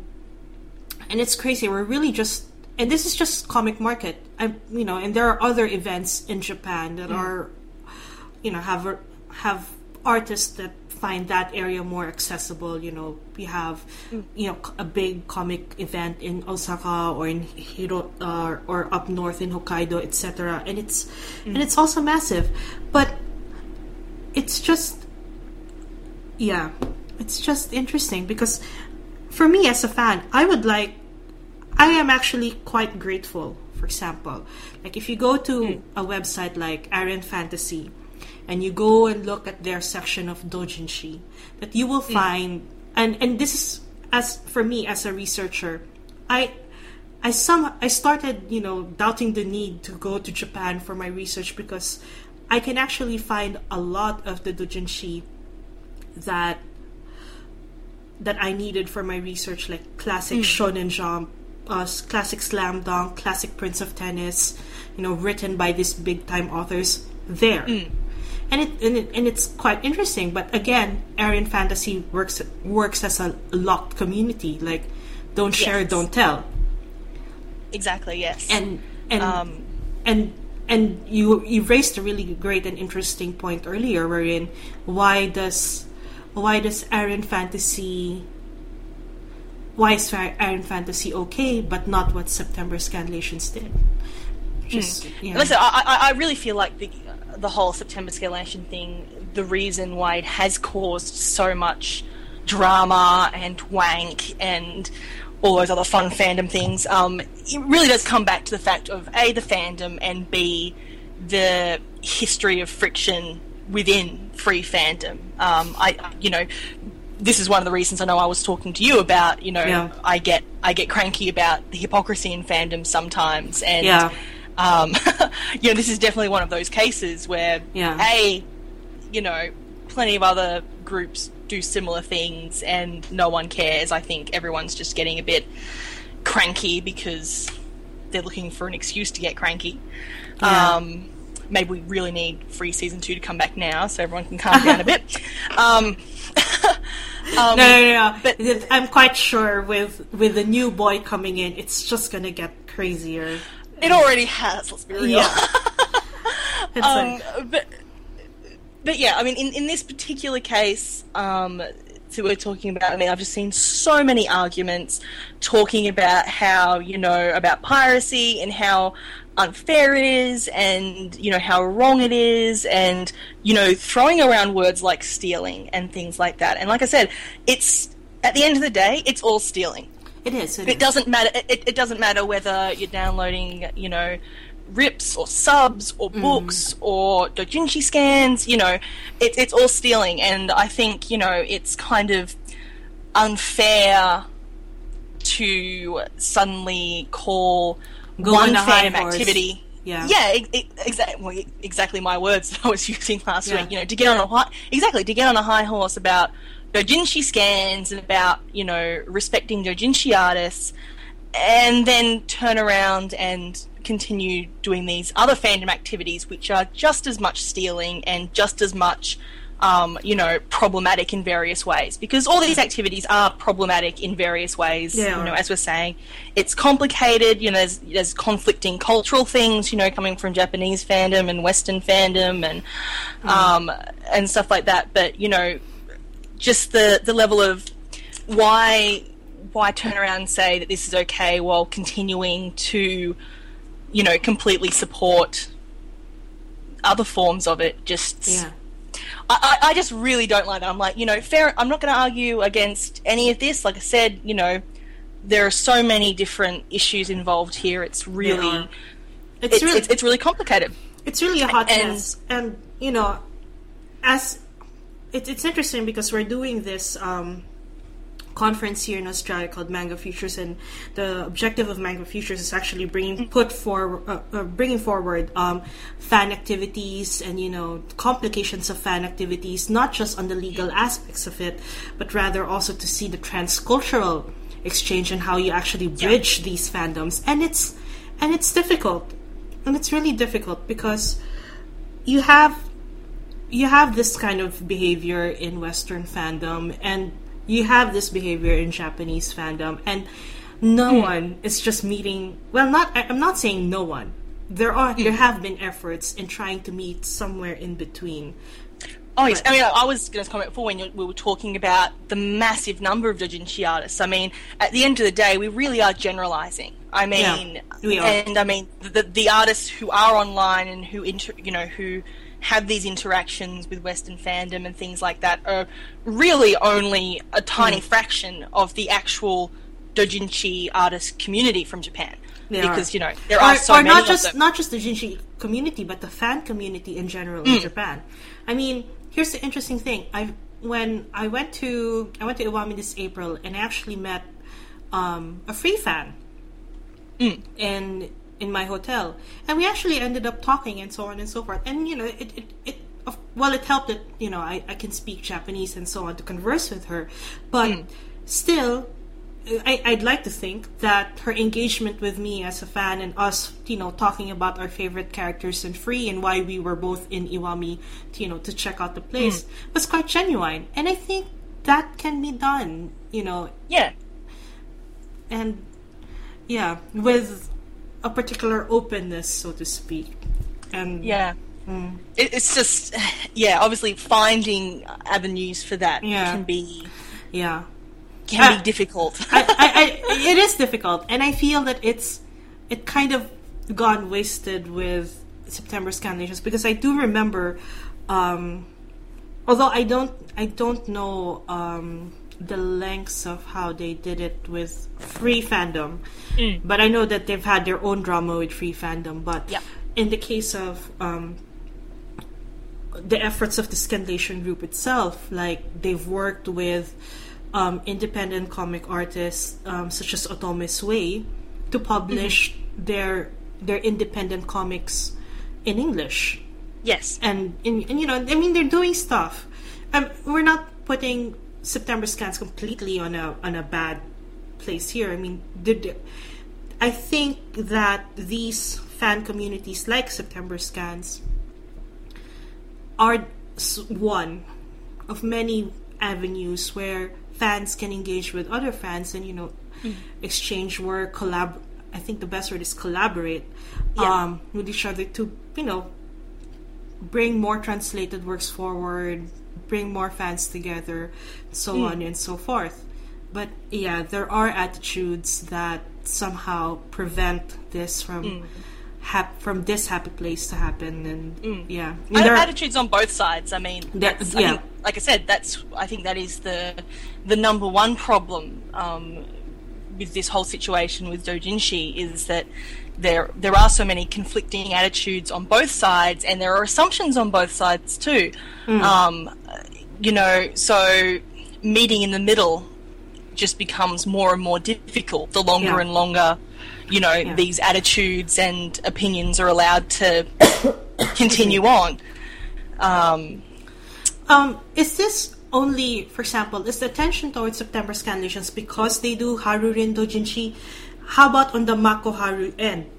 A: and it's crazy. We're really just, and this is just comic market. I you know, and there are other events in Japan that mm. are, you know, have have artists that find that area more accessible. You know, we have, mm. you know, a big comic event in Osaka or in Hiro uh, or up north in Hokkaido, etc. And it's mm. and it's also massive, but it's just yeah, it's just interesting because for me as a fan, I would like I am actually quite grateful. For example, like if you go to hmm. a website like AarinFantasy and you go and look at their section of doujinshi, that you will hmm. find and and this is as for me as a researcher, I I some I started, you know, doubting the need to go to Japan for my research because I can actually find a lot of the doujinshi that that I needed for my research, like classic Shonen Jump, uh, classic Slam Dunk, classic Prince of Tennis, you know, written by these big time authors there. And it, and it and it's quite interesting, but again, AarinFantasy works works as a locked community. Like, don't share,
B: Yes.
A: don't tell
B: exactly yes.
A: and and
B: Um,
A: and and you you raised a really great and interesting point earlier wherein why does why does AarinFantasy why is AarinFantasy okay but not what September Scanlations did just yeah.
B: Listen, I, I, really feel like the the whole September Scanlation thing, the reason why it has caused so much drama and wank and all those other fun fandom things, um, it really does come back to the fact of a the fandom and b the history of friction within free fandom. Um, I, you know, this is one of the reasons I know I was talking to you about. You know,
A: Yeah.
B: I get I get cranky about the hypocrisy in fandom sometimes, and
A: Yeah.
B: um, you know, this is definitely one of those cases where,
A: Yeah.
B: a, you know, plenty of other groups do similar things and no one cares. I think everyone's just getting a bit cranky because they're looking for an excuse to get cranky. Um, maybe we really need free season two to come back now so everyone can calm down a bit. Um,
A: no, no, no, no.
B: but-
A: I'm quite sure with with the new boy coming in, it's just gonna get crazier.
B: it already has, let's be real.
A: Yeah.
B: Um,
A: like,
B: but but yeah, I mean, in, in this particular case, um, that we're talking about, I mean, I've just seen so many arguments talking about how you know about piracy and how unfair it is, and you know how wrong it is, and you know throwing around words like stealing and things like that. And like I said, it's at the end of the day, it's all stealing
A: it is. It,
B: it
A: is.
B: doesn't matter it, it doesn't matter whether you're downloading you know rips or subs or mm. books or dojinshi scans you know it, it's all stealing and i think you know it's kind of unfair to suddenly call
A: Go
B: one
A: on high
B: fandom activity
A: Yeah.
B: yeah ex- ex- exactly well, exactly my words that i was using last
A: Yeah.
B: week you know to get on a high exactly to get on a high horse about dojinshi scans and about you know respecting dojinshi artists and then turn around and continue doing these other fandom activities which are just as much stealing and just as much um, you know, problematic in various ways because all these activities are problematic in various ways.
A: Yeah.
B: You know, as we're saying, it's complicated. You know, there's, there's conflicting cultural things. You know, coming from Japanese fandom and Western fandom and um, and stuff like that. But you know, just the the level of why why turn around and say that this is okay while continuing to you know completely support other forms of it just
A: Yeah.
B: I, I I just really don't like that. I'm like, you know, fair. I'm not going to argue against any of this. Like I said, you know, there are so many different issues involved here. It's really,
A: are. It's,
B: it's,
A: really
B: it's, it's really complicated.
A: it's really a hot
B: and-
A: mess, and you know, as it, it's interesting because we're doing this um, conference here in Australia called Manga Futures, and the objective of Manga Futures is actually bringing put for uh, uh, bringing forward um, fan activities and you know complications of fan activities, not just on the legal aspects of it, but rather also to see the transcultural exchange and how you actually bridge these fandoms, and it's and it's difficult, and it's really difficult because you have you have this kind of behavior in Western fandom, and you have this behavior in Japanese fandom, and no hmm. one is just meeting. Well, not I'm not saying no one. There are hmm. there have been efforts in trying to meet somewhere in between.
B: Oh yes, I mean, oh, I was going to comment before when you, we were talking about the massive number of doujinshi artists. I mean, at the end of the day, we really are generalizing. I mean,
A: we are.
B: and I mean the the artists who are online and who inter, you know who have these interactions with Western fandom and things like that are really only a tiny
A: Mm.
B: fraction of the actual doujinshi artist community from Japan.
A: They
B: because
A: are.
B: you know there
A: or,
B: are so
A: or
B: many
A: not just not just the Jinshi community, but the fan community in general
B: Mm.
A: in Japan. I mean, here's the interesting thing. I when I went to I went to Iwami this April, and I actually met um, a free fan
B: Mm.
A: in in my hotel, and we actually ended up talking and so on and so forth. And you know, it it. it well, it helped that you know I, I can speak Japanese and so on to converse with her, but
B: Mm.
A: still, I, I'd like to think that her engagement with me as a fan and us, you know, talking about our favorite characters in Free and why we were both in Iwami, to, you know, to check out the place was quite genuine. And I think that can be done, you know,
B: yeah,
A: and yeah, with a particular openness, so to speak. And
B: Yeah.
A: Mm.
B: It, it's just, yeah, obviously finding avenues for that
A: Yeah.
B: can be
A: yeah.
B: can be difficult.
A: I, I, it is difficult, and I feel that it's it kind of gone wasted with September Scanlations because I do remember, um, although I don't I don't know um, the lengths of how they did it with free fandom, but I know that they've had their own drama with free fandom. But
B: Yep.
A: in the case of um, the efforts of the Scanlation group itself, like they've worked with um, independent comic artists um, such as Otome Sui to publish their their independent comics in English,
B: yes.
A: and, in, and you know, I mean, they're doing stuff. Um, we're not putting September scans completely on a on a bad place here. I mean, did I think that these fan communities like September scans are one of many avenues where fans can engage with other fans and you know exchange work collab i think the best word is collaborate
B: Yeah.
A: um, with each other to you know bring more translated works forward bring more fans together so hmm. on and so forth. But yeah there are attitudes that somehow prevent this from hmm. hap- from this happy place to happen and hmm. yeah. I mean, there are-
B: attitudes on both sides. I mean,
A: There- yeah.
B: I think, like I said, that's I think that is the the number one problem um, with this whole situation with Dojinshi is that there there are so many conflicting attitudes on both sides, and there are assumptions on both sides too.
A: Hmm.
B: Um, you know, so meeting in the middle just becomes more and more difficult the longer
A: Yeah.
B: and longer you know
A: Yeah.
B: these attitudes and opinions are allowed to continue on um,
A: Um, is this only, for example, is the attention towards September Scanlations because they do Harurin Dojinshi? How about on the Makoharu end?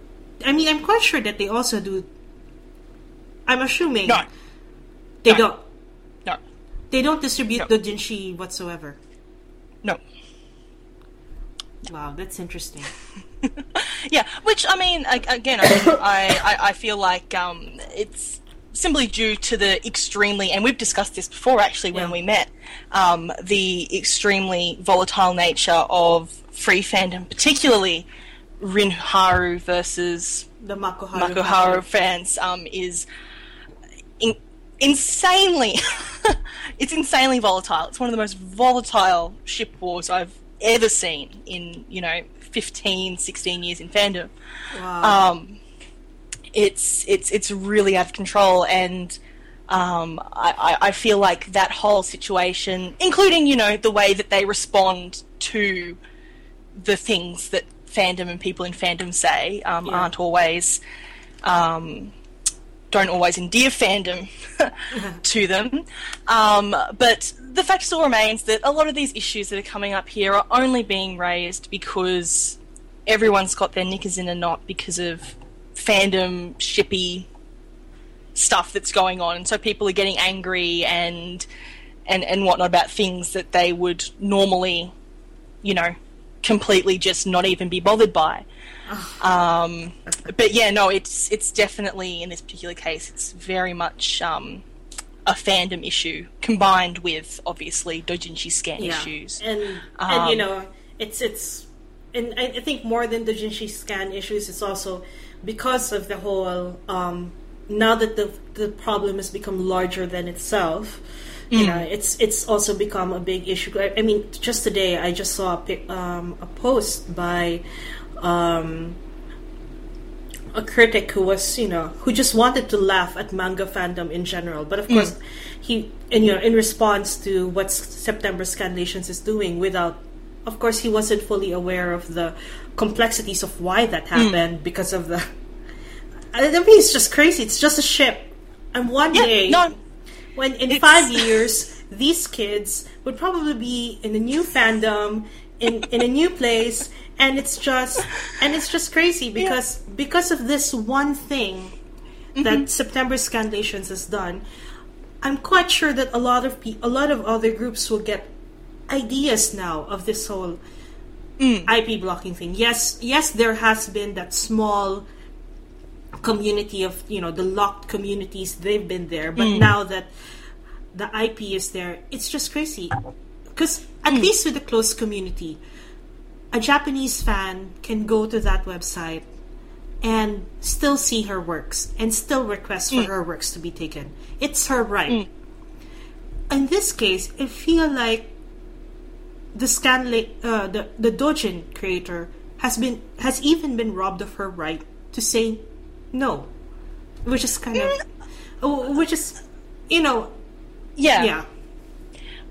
A: I mean, I'm quite sure that they also do. I'm assuming
B: no
A: they
B: no.
A: don't.
B: no
A: They don't distribute
B: No.
A: jinshi whatsoever.
B: No.
A: Wow, that's interesting.
B: Yeah, which I mean, again, I, mean, I, I, I feel like um, it's simply due to the extremely, and we've discussed this before actually when
A: Yeah.
B: we met, um, the extremely volatile nature of free fandom, particularly Rinharu versus
A: The Makoharu.
B: Makoharu fans, um, is in- insanely, it's insanely volatile. It's one of the most volatile ship wars I've ever seen in, you know, 15, 16 years in fandom
A: Wow.
B: um, it's it's it's really out of control, and um, I, I I feel like that whole situation, including you know the way that they respond to the things that fandom and people in fandom say, um,
A: Yeah.
B: aren't always um, don't always endear fandom to them. Um, but the fact still remains that a lot of these issues that are coming up here are only being raised because everyone's got their knickers in a knot because of fandom shippy stuff that's going on, and so people are getting angry and and and whatnot about things that they would normally, you know, completely just not even be bothered by. Um, but yeah, no, it's it's definitely in this particular case, it's very much um, a fandom issue combined with obviously dojinshi scan issues.
A: And and you
B: Um,
A: know, it's it's and I I think more than the Jinshi scan issues, it's also because of the whole um, now that the the problem has become larger than itself. You know, it's it's also become a big issue. I, I mean, just today I just saw a pic, um, a post by um, a critic who was, you know, who just wanted to laugh at manga fandom in general. But of course, he, and you know, in response to what September Scanlations is doing, without, of course, he wasn't fully aware of the complexities of why that happened because of the. I mean, it's just crazy. It's just a ship, and one
B: Yeah,
A: day,
B: no,
A: when in
B: It's-
A: five years these kids would probably be in a new fandom in in a new place and it's just and it's just crazy because because of this one thing that mm-hmm. September Scanlations has done I'm quite sure that a lot of pe- a lot of other groups will get ideas now of this whole mm. IP blocking thing. Yes, yes, there has been that small community of you know the locked communities. They've been there, but mm. now that the IP is there, it's just crazy. Because at mm. least with a closed community, a Japanese fan can go to that website and still see her works and still request for mm. her works to be taken. It's her right. In this case, I feel like the Scanla- uh, the the Dojin creator has been has even been robbed of her right to say no, which is kind of, oh, which is, you know,
B: yeah.
A: yeah,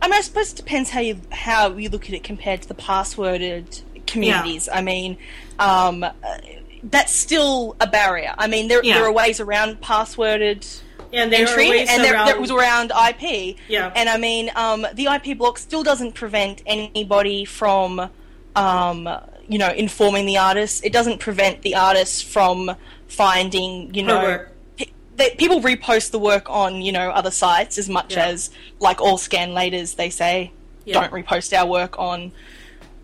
B: I mean, I suppose it depends how you how you look at it compared to the passworded communities. I mean, um, uh, that's still a barrier. I mean, there
A: Yeah.
B: there are ways around passworded
A: and there
B: entry,
A: ways
B: and there,
A: around.
B: there was around IP.
A: Yeah.
B: And I mean, um, the IP block still doesn't prevent anybody from, um, you know, informing the artist. It doesn't prevent the artist from finding, you know, pe- people repost the work on, you know, other sites as much
A: Yeah.
B: as, like all scan laters, they say,
A: Yeah.
B: don't repost our work on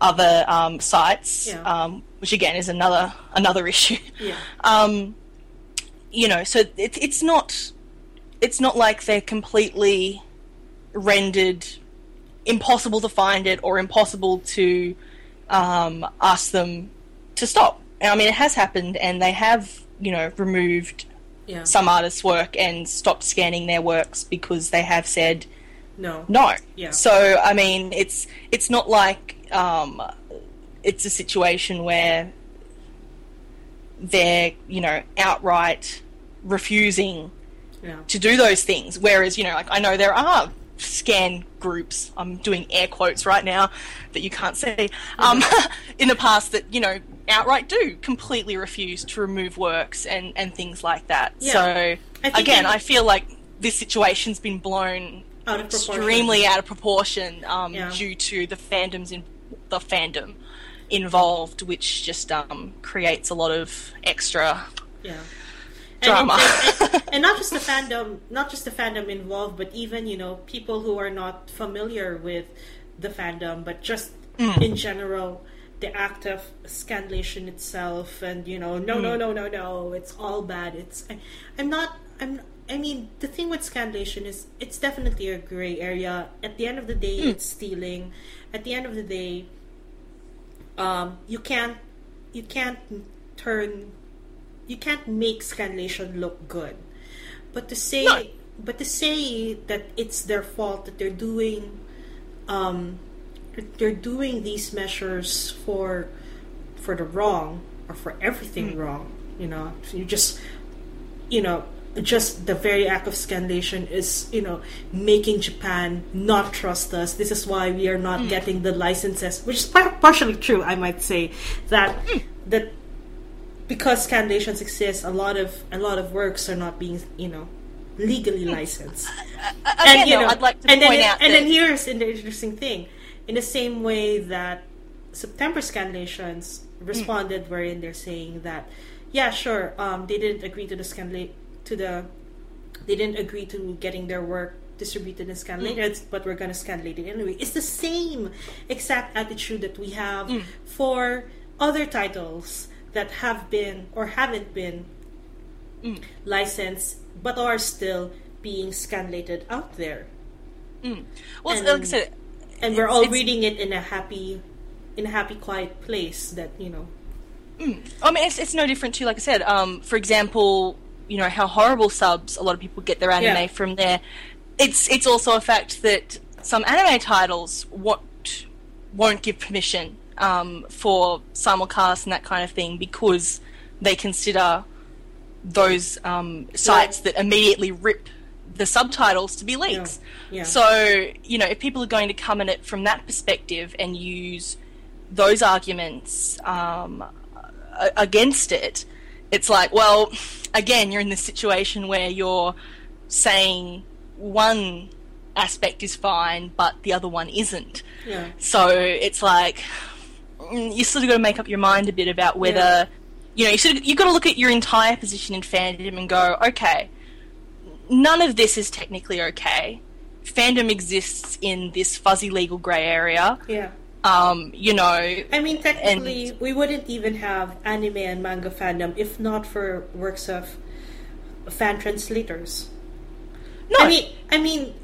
B: other um, sites,
A: Yeah.
B: um, which again is another another issue.
A: yeah.
B: Um, you know, so it, it's not it's not like they're completely rendered impossible to find it or impossible to um, ask them to stop. I mean, it has happened, and they have you know removed
A: yeah.
B: some artists' work and stopped scanning their works because they have said
A: no.
B: no.
A: Yeah.
B: So I mean, it's it's not like um, it's a situation where they're you know outright refusing
A: Yeah.
B: to do those things. Whereas you know, like I know there are scan groups. I'm doing air quotes right now that you can't see. Um, in the past, that you know outright do completely refuse to remove works and and things like that.
A: Yeah.
B: So
A: I
B: again, I feel like this situation's been blown
A: Out
B: extremely out of proportion um,
A: Yeah.
B: due to the fandoms in the fandom involved, which just um, creates a lot of extra.
A: Yeah.
B: drama.
A: and, and, and not just the fandom, not just the fandom involved, but even you know people who are not familiar with the fandom, but just
B: Mm.
A: in general, the act of scanlation itself, and you know, no,
B: Mm.
A: no, no, no, no, it's all bad. It's I, I'm not. I'm. I mean, the thing with scanlation is it's definitely a gray area. At the end of the day,
B: Mm.
A: it's stealing. At the end of the day, um, you can't you can't turn you can't make scanlation look good. But to say
B: No.
A: but to say that it's their fault that they're doing um they're doing these measures for for the wrong or for everything mm. wrong, you know. You just you know just the very act of scanlation is you know making Japan not trust us. This is why we are not mm. getting the licenses, which is partially true. I might say that mm. that because scanlations exist, a lot of a lot of works are not being you know legally licensed.
B: Again,
A: you
B: though,
A: know,
B: I'd like to
A: and
B: point
A: then,
B: out
A: and
B: that
A: then here's the interesting thing: in the same way that September scanlations responded, mm. wherein they're saying that, yeah, sure, um, they didn't agree to the scanla- to the, they didn't agree to getting their work distributed in scanlators, mm. but we're gonna scanlate it anyway. It's the same exact attitude that we have mm. for other titles that have been or haven't been licensed but are still being scanlated out there.
B: well,
A: and-
B: like I said,
A: And we're all reading it in a happy in a happy quiet place that, you know.
B: I mean, it's, it's no different to, like I said, um, for example, you know, how horrible subs, a lot of people get their anime
A: Yeah.
B: from there. It's, it's also a fact that some anime titles won't, won't give permission um, for simulcast and that kind of thing because they consider those um, sites that immediately rip the subtitles to be leaks.
A: Yeah. Yeah.
B: So, you know, if people are going to come at it from that perspective and use those arguments um, against it, it's like, well, again, you're in this situation where you're saying one aspect is fine, but the other one isn't.
A: Yeah.
B: So it's like mm, you sort of got to make up your mind a bit about whether
A: Yeah.
B: you know you sort of you've got to look at your entire position in fandom and go, okay, none of this is technically okay. Fandom exists in this fuzzy legal grey area.
A: Yeah.
B: Um, you know,
A: I mean, technically, we wouldn't even have anime and manga fandom if not for works of fan translators.
B: no,
A: I mean, I mean,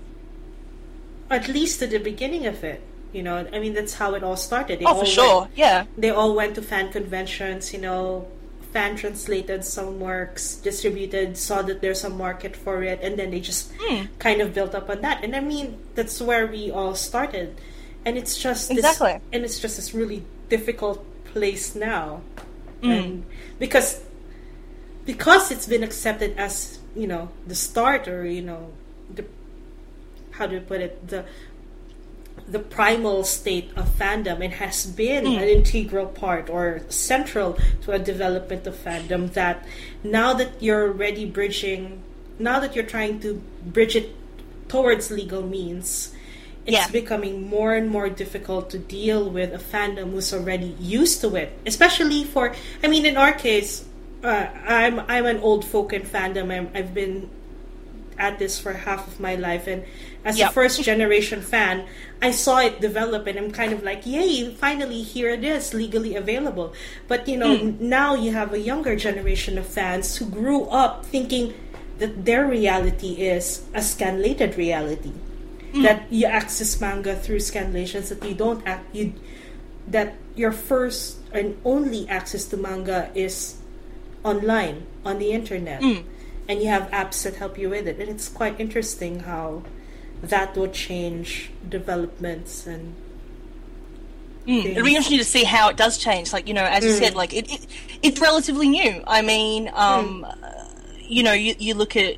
A: at least at the beginning of it, you know. I mean, that's how it all started. They
B: oh
A: all
B: for sure,
A: Went,
B: yeah,
A: they all went to fan conventions, you know. Fan translated some works, distributed, saw that there's a market for it, and then they just
B: Hmm.
A: kind of built up on that. And I mean, that's where we all started. And it's just this,
B: Exactly.
A: and it's just this really difficult place now,
B: Hmm.
A: and because because it's been accepted as you know the start or you know the how do you put it the the primal state of fandom. And has been an integral part or central to a development of fandom that now that you're already bridging now that you're trying to bridge it towards legal means it's
B: Yeah.
A: becoming more and more difficult to deal with a fandom who's already used to it especially for i mean in our case uh, i'm i'm an old folk in fandom. I'm, i've been at this for half of my life and as
B: Yep.
A: a first generation fan i saw it develop and i'm kind of like yay finally here it is legally available but you know
B: Hmm.
A: now you have a younger generation of fans who grew up thinking that their reality is a scanlated reality
B: Hmm.
A: that you access manga through scanlations that you don't act you that your first and only access to manga is online on the internet
B: Hmm.
A: And you have apps that help you with it and it's quite interesting how that will change developments and
B: Mm. It'll be interesting to see how it does change. Like you know, as you
A: Mm.
B: said, like it, it it's relatively new. I mean, um,
A: Mm.
B: uh, you know, you, you look at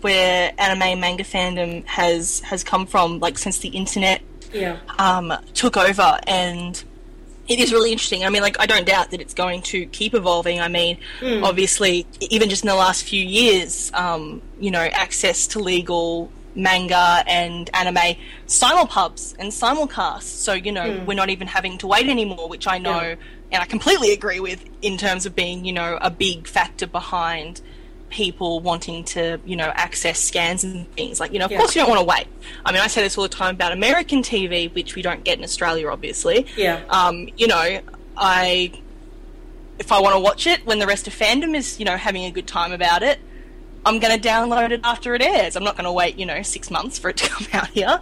B: where anime and manga fandom has has come from, like since the internet
A: yeah
B: um, took over, and it is really interesting. I mean, like I don't doubt that it's going to keep evolving. I mean, obviously, even just in the last few years, um, you know, access to legal manga and anime simulpubs and simulcasts. So you know, we're not even having to wait anymore, which I know
A: Yeah.
B: and I completely agree with in terms of being, you know, a big factor behind people wanting to, you know, access scans and things. Like, you know, of
A: Yeah.
B: course you don't want to wait. I mean, I say this all the time about American TV, which we don't get in Australia, obviously.
A: Yeah.
B: Um, you know, I if I want to watch it when the rest of fandom is, you know, having a good time about it, I'm going to download it after it airs. I'm not going to wait, you know, six months for it to come out here.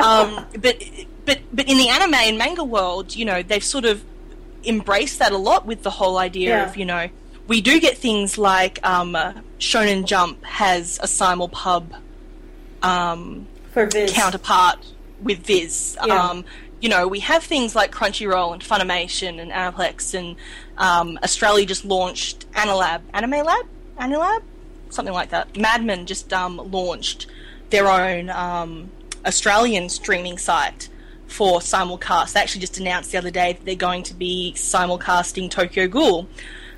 B: Um, but but but in the anime and manga world, you know, they've sort of embraced that a lot with the whole idea
A: Yeah.
B: of, you know, we do get things like um, uh, Shonen Jump has a simulpub um,
A: For Viz.
B: counterpart with Viz.
A: Yeah.
B: Um, you know, we have things like Crunchyroll and Funimation and Aniplex, and um, Australia just launched Anilab, Anime Lab, Anilab, something like that. Madman just um, launched their own um, Australian streaming site for simulcast. They actually just announced the other day that they're going to be simulcasting Tokyo Ghoul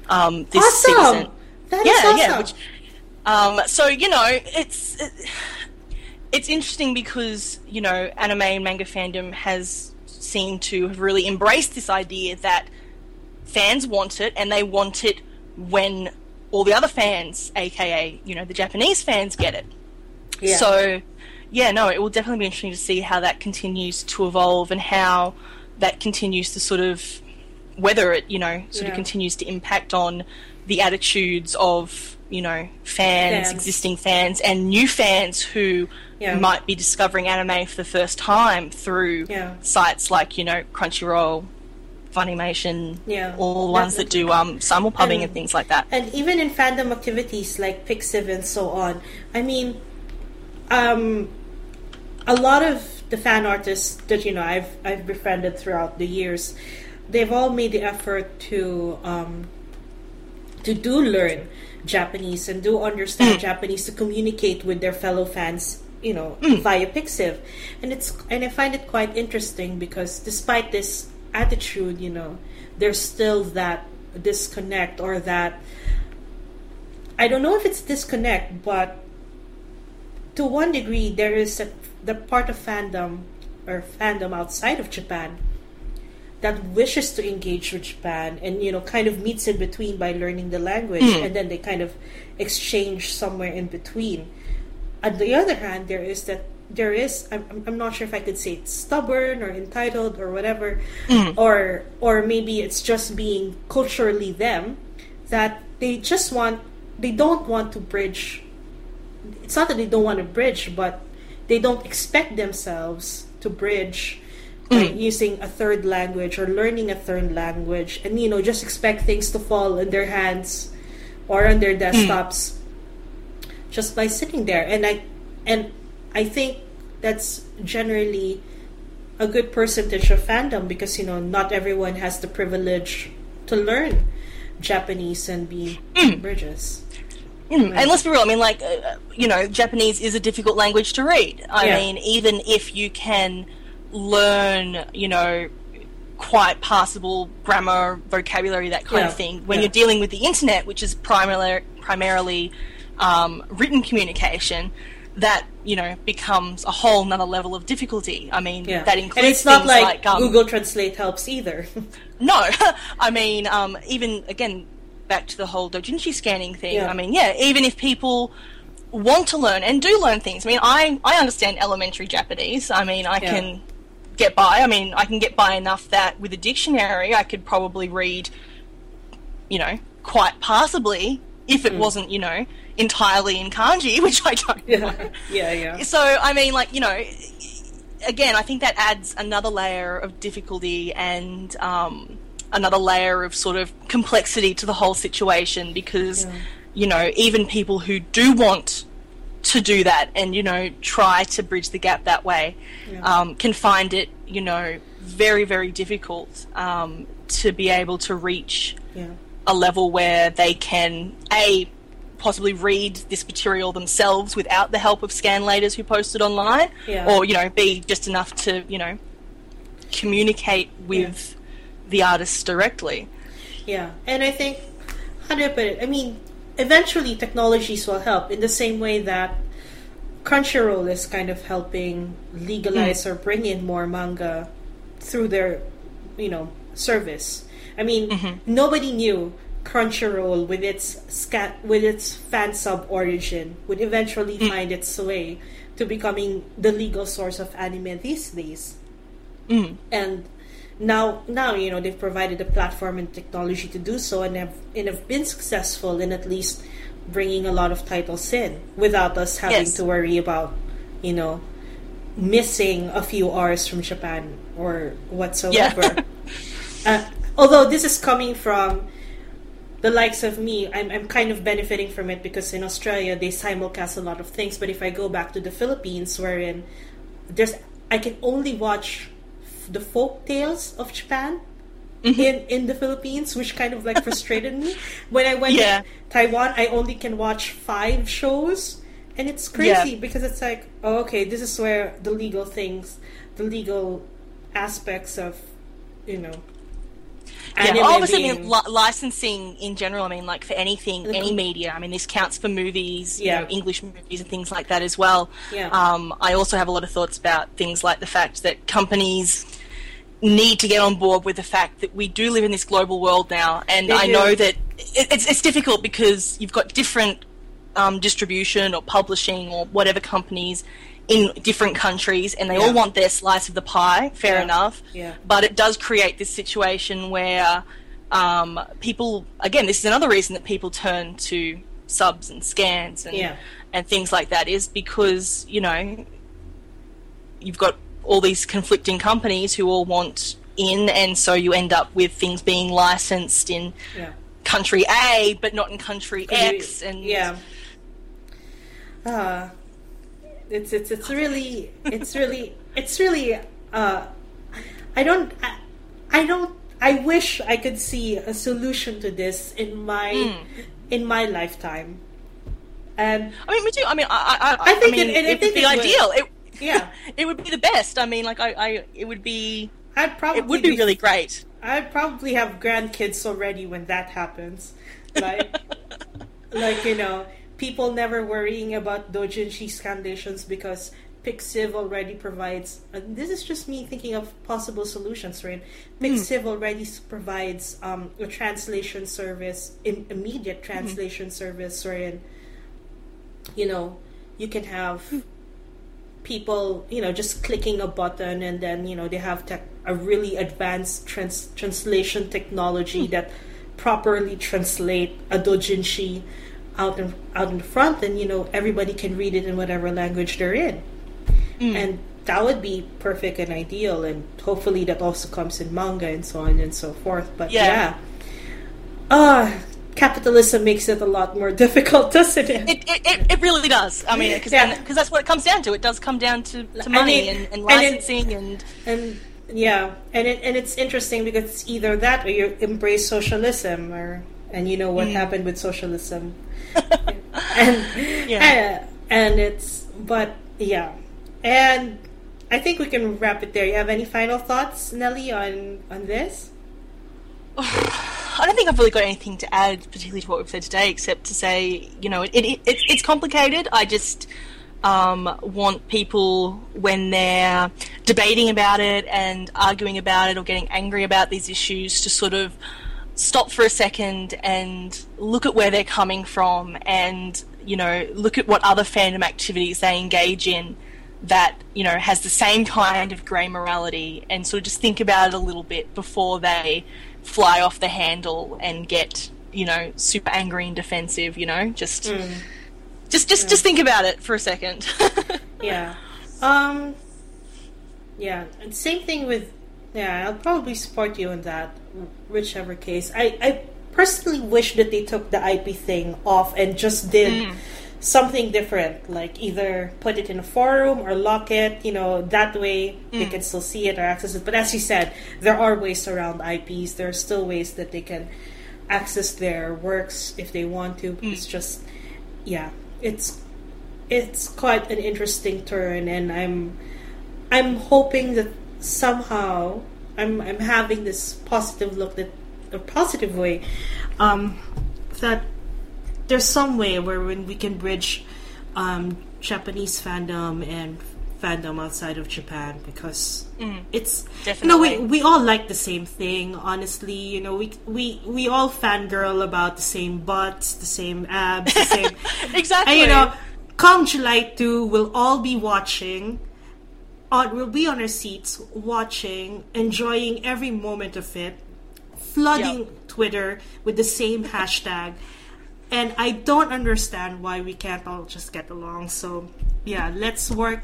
B: um, this
A: Awesome!
B: season.
A: That is
B: yeah,
A: awesome.
B: yeah. Which, um, so you know, it's it, it's interesting because you know, anime and manga fandom has seemed to have really embraced this idea that fans want it and they want it when all the other fans, aka you know the Japanese fans, get it.
A: Yeah.
B: So, yeah, no, it will definitely be interesting to see how that continues to evolve and how that continues to sort of whether it you know sort
A: Yeah.
B: of continues to impact on the attitudes of you know fans,
A: Fans.
B: existing fans, and new fans who
A: Yeah.
B: might be discovering anime for the first time through
A: Yeah.
B: sites like you know Crunchyroll, Funimation,
A: Yeah.
B: all the ones that do um, simulpubbing
A: And-
B: and things like that.
A: and even in fandom activities like Pixiv and so on. I mean, um, a lot of the fan artists that you know I've I've befriended throughout the years, they've all made the effort to um, to do learn Japanese and do understand Japanese to communicate with their fellow fans. You know, via Pixiv, and it's and I find it quite interesting because despite this attitude, you know, there's still that disconnect or that I don't know if it's disconnect, but to one degree, there is a, the part of fandom or fandom outside of Japan that wishes to engage with Japan and you know kind of meets in between by learning the language hmm. and then they kind of exchange somewhere in between. On the other hand, there is that there is I'm, I'm- not sure if I could say it's stubborn or entitled or whatever, hmm. or or maybe it's just being culturally them that they just want they don't want to bridge. It's not that they don't want to bridge, but they don't expect themselves to bridge by using a third language or learning a third language, and you know just expect things to fall in their hands or on their desktops just by sitting there. And I and I think that's generally a good percentage of fandom because you know not everyone has the privilege to learn Japanese and be bridges.
B: Mm, And let's be real. I mean, like, uh, you know, Japanese is a difficult language to read. I
A: Yeah.
B: mean, even if you can learn, you know, quite passable grammar, vocabulary, that kind
A: Yeah,
B: of thing, when
A: yeah.
B: you're dealing with the internet, which is primarily primarily um, written communication, that you know becomes a whole nother level of difficulty. I mean,
A: Yeah,
B: that includes
A: and it's not
B: things
A: like,
B: um,
A: Google Translate helps either.
B: no, I mean, um, even again, back to the whole doujinshi scanning thing. I mean, yeah, even if people want to learn and do learn things. I mean, I I understand elementary Japanese. I mean, I
A: Yeah.
B: can get by. I mean, I can get by enough that with a dictionary, I could probably read, you know, quite passably if it wasn't, you know, entirely in kanji, which I don't. know.
A: Yeah, yeah, yeah.
B: So, I mean, like, you know, again, I think that adds another layer of difficulty and um, another layer of sort of complexity to the whole situation because,
A: Yeah.
B: you know, even people who do want to do that and, you know, try to bridge the gap that way
A: Yeah.
B: um, can find it, you know, very, very difficult um, to be able to reach
A: yeah.
B: a level where they can a possibly read this material themselves without the help of scanlators who post it online
A: Yeah.
B: or you know be just enough to you know communicate with the artists directly
A: Yeah, and I think how do I put it? I mean, eventually technologies will help in the same way that Crunchyroll is kind of helping legalize mm. or bring in more manga through their, you know, service. I mean, mm-hmm. nobody knew Crunchyroll with its sca- with its fan sub origin would eventually mm. find its way to becoming the legal source of anime these days. Mm. And now, now you know they've provided a platform and technology to do so, and have and have been successful in at least bringing a lot of titles in without us having
B: Yes.
A: to worry about, you know, missing a few hours from Japan or whatsoever. uh, although this is coming from the likes of me, I'm, I'm kind of benefiting from it because in Australia they simulcast a lot of things. But if I go back to the Philippines, wherein there's, I can only watch the folk tales of Japan
B: Mm-hmm.
A: in in the Philippines, which kind of like frustrated me. When I went
B: Yeah.
A: to Taiwan, I only can watch five shows, and it's crazy
B: Yeah.
A: because it's like, oh, okay, this is where the legal things, the legal aspects of, you know.
B: Yeah,
A: anime
B: obviously, I
A: being-
B: mean, li- licensing in general. I mean, like for anything, any media. I mean, this counts for movies,
A: Yeah.
B: you know, English movies and things like that as well.
A: Yeah.
B: Um, I also have a lot of thoughts about things like the fact that companies need to get on board with the fact that we do live in this global world now, and
A: They
B: I
A: do.
B: know that it, it's it's difficult because you've got different um, distribution or publishing or whatever companies in different countries, and they
A: Yeah.
B: all want their slice of the pie. Fair
A: Yeah.
B: enough
A: Yeah.
B: but it does create this situation where um, people again this is another reason that people turn to subs and scans and
A: Yeah.
B: and things like that is because you know you've got all these conflicting companies who all want in and so you end up with things being licensed in
A: Yeah.
B: country A but not in country X and
A: yeah. Uh, it's it's it's really it's really it's really uh, I don't I, I don't I wish I could see a solution to this in my
B: Hmm.
A: in my lifetime. And
B: I mean, me too. I mean, I, I,
A: I think
B: I mean,
A: it- it- I think
B: would be
A: it would.
B: ideal. It,
A: Yeah.
B: it would be the best. I mean, like, I, I, it would be,
A: I'd probably
B: it would be really great.
A: I'd probably have grandkids already when that happens. Like, like you know, people never worrying about doujinshi conditions because Pixiv already provides. And this is just me thinking of possible solutions, right? Pixiv hmm. already provides um, a translation service, im- immediate hmm. translation service, wherein you know you can have hmm. People you know just clicking a button and then you know they have tech, a really advanced trans- translation technology that properly translate a doujinshi out in out in front and you know everybody can read it in whatever language they're in. And that would be perfect and ideal and hopefully that also comes in manga and so on and so forth but
B: Yeah.
A: yeah. Ah capitalism makes it a lot more difficult doesn't it
B: It, it, it, it really does. I mean, because
A: Yeah.
B: that's what it comes down to. It does come down to, to money and, and
A: and
B: licensing and,
A: and yeah and it, and it's interesting because it's either that or you embrace socialism or and you know what mm-hmm. happened with socialism and
B: Yeah.
A: and, and it's but yeah and i think we can wrap it there you have any final thoughts nelly on on this
B: I don't think I've really got anything to add, particularly to what we've said today, except to say, you know, it, it, it it's complicated. I just um, want people when they're debating about it and arguing about it or getting angry about these issues to sort of stop for a second and look at where they're coming from and you know look at what other fandom activities they engage in that you know has the same kind of grey morality and sort of just think about it a little bit before they fly off the handle and get you know super angry and defensive you know just just just just think about it for a second.
A: Yeah. Um yeah and same thing with yeah i'll probably support you in that whichever case. I i personally wish that they took the ip thing off and just did something different like either put it in a forum or lock it you know that way they can still see it or access it. But as you said there are ways around ips there are still ways that they can access their works if they want to. It's just yeah it's it's quite an interesting turn and i'm i'm hoping that somehow i'm i'm having this positive look that a positive way um that there's some way where when we can bridge um japanese fandom and fandom outside of Japan because it's you
B: Definitely.
A: know we we all like the same thing. Honestly, you know we we we all fangirl about the same butts, the same abs, the same.
B: Exactly.
A: and you know, come July two, we'll all be watching. On we'll be on our seats watching, enjoying every moment of it, flooding
B: Yep.
A: Twitter with the same hashtag. And I don't understand why we can't all just get along. So, yeah, let's work.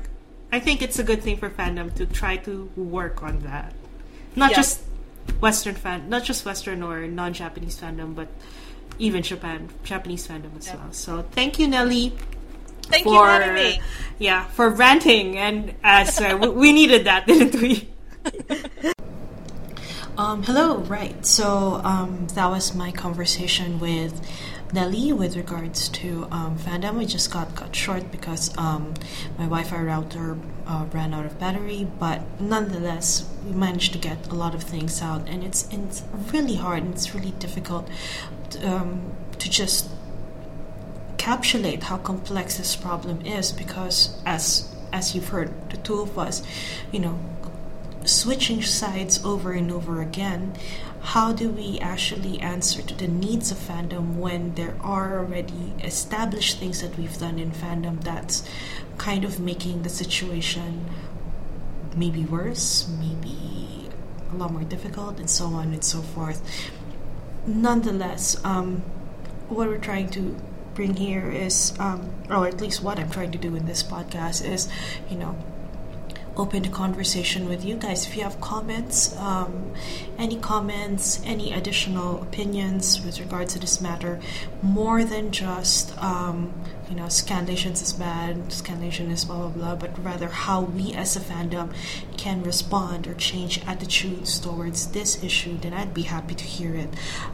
A: I think it's a good thing for fandom to try to work on that. Not
B: Yeah.
A: just Western fan, not just Western or non-Japanese fandom, but even Japan, Japanese fandom as
B: Yeah.
A: well. So, thank you, Nelly,
B: Thank you
A: for
B: for having me.
A: yeah for ranting, and as uh, we, we needed that, didn't we? Um, hello, right. So um, that was my conversation with Nelly with regards to um, fandom. We just got cut short because um, my Wi Fi router uh, ran out of battery, but nonetheless, we managed to get a lot of things out, and it's, it's really hard and it's really difficult to, um, to just encapsulate how complex this problem is because as as you've heard the two of us you know switching sides over and over again how do we actually answer to the needs of fandom when there are already established things that we've done in fandom that's kind of making the situation maybe worse maybe a lot more difficult and so on and so forth. Nonetheless um, what we're trying to bring here is, um, or at least what I'm trying to do in this podcast is, you know, open to conversation with you guys. If you have comments, um, any comments, any additional opinions with regards to this matter, more than just, um, you know, Scanlations is bad, Scanlation is blah blah blah, but rather how we as a fandom can respond or change attitudes towards this issue, then I'd be happy to hear it.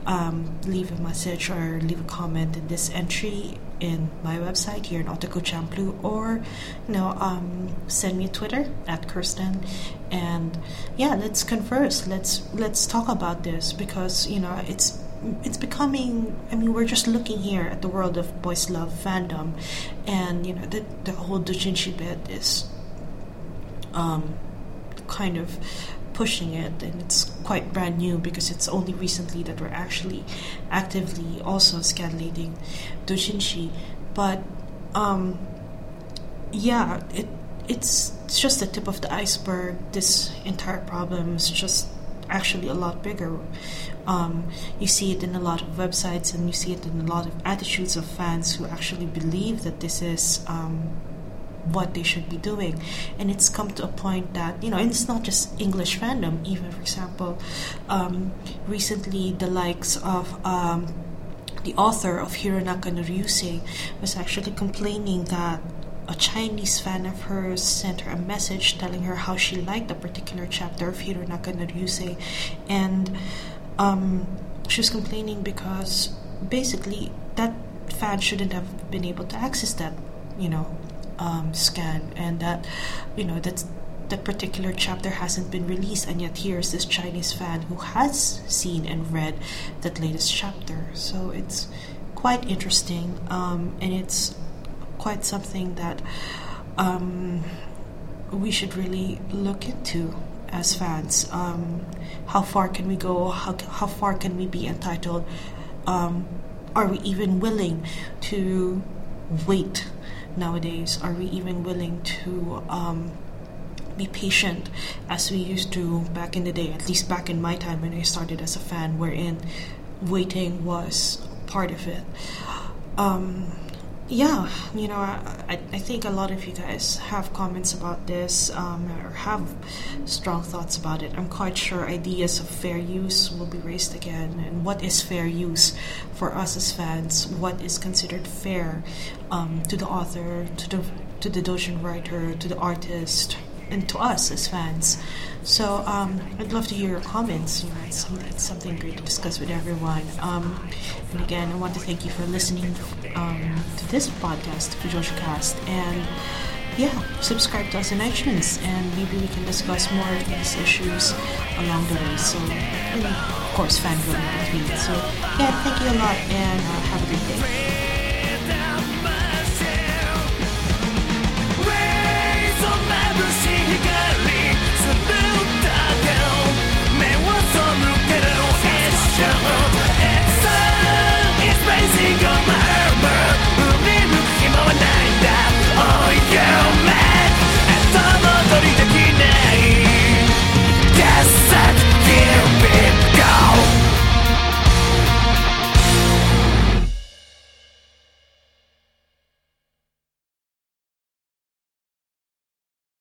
A: Um, leave a message or leave a comment in this entry in my website here in Otaku Champloo or you know um, send me a Twitter at Kirsten. And yeah let's converse. Let's let's talk about this because you know it's it's becoming I mean we're just looking here at the world of boys love fandom. And you know the the whole doujinshi bit is um, kind of pushing it and it's quite brand new because it's only recently that we're actually actively also scanlating dojinshi but um yeah it it's, it's just the tip of the iceberg. This entire problem is just actually a lot bigger. Um, you see it in a lot of websites and you see it in a lot of attitudes of fans who actually believe that this is um, what they should be doing. And it's come to a point that, you know, and it's not just English fandom, even, for example, um, recently the likes of. Um, the author of Hirunaka no Ryuusei was actually complaining that a Chinese fan of hers sent her a message telling her how she liked a particular chapter of Hirunaka no Ryuusei, and um, she was complaining because basically that fan shouldn't have been able to access that, you know, um, scan, and that you know that's that particular chapter hasn't been released, and yet here's this Chinese fan who has seen and read that latest chapter. So it's quite interesting, um, and it's quite something that um, we should really look into as fans. Um, how far can we go? How how far can we be entitled? Um, are we even willing to wait nowadays? Are we even willing to um, be patient as we used to back in the day? At least back in my time when I started as a fan, wherein waiting was part of it. Um, yeah, you know, I, I think a lot of you guys have comments about this um, or have strong thoughts about it. I'm quite sure ideas of fair use will be raised again. And what is fair use for us as fans? What is considered fair um, to the author, to the to the dojin writer, to the artist, and to us as fans. So um, I'd love to hear your comments. It's something great to discuss with everyone. Um, and again, I want to thank you for listening um, to this podcast, FujoshiCast, and yeah, subscribe to us in iTunes, and maybe we can discuss more of these issues along the way. So, and of course, fangirl in between. So, yeah, thank you a lot, and uh, have a good day.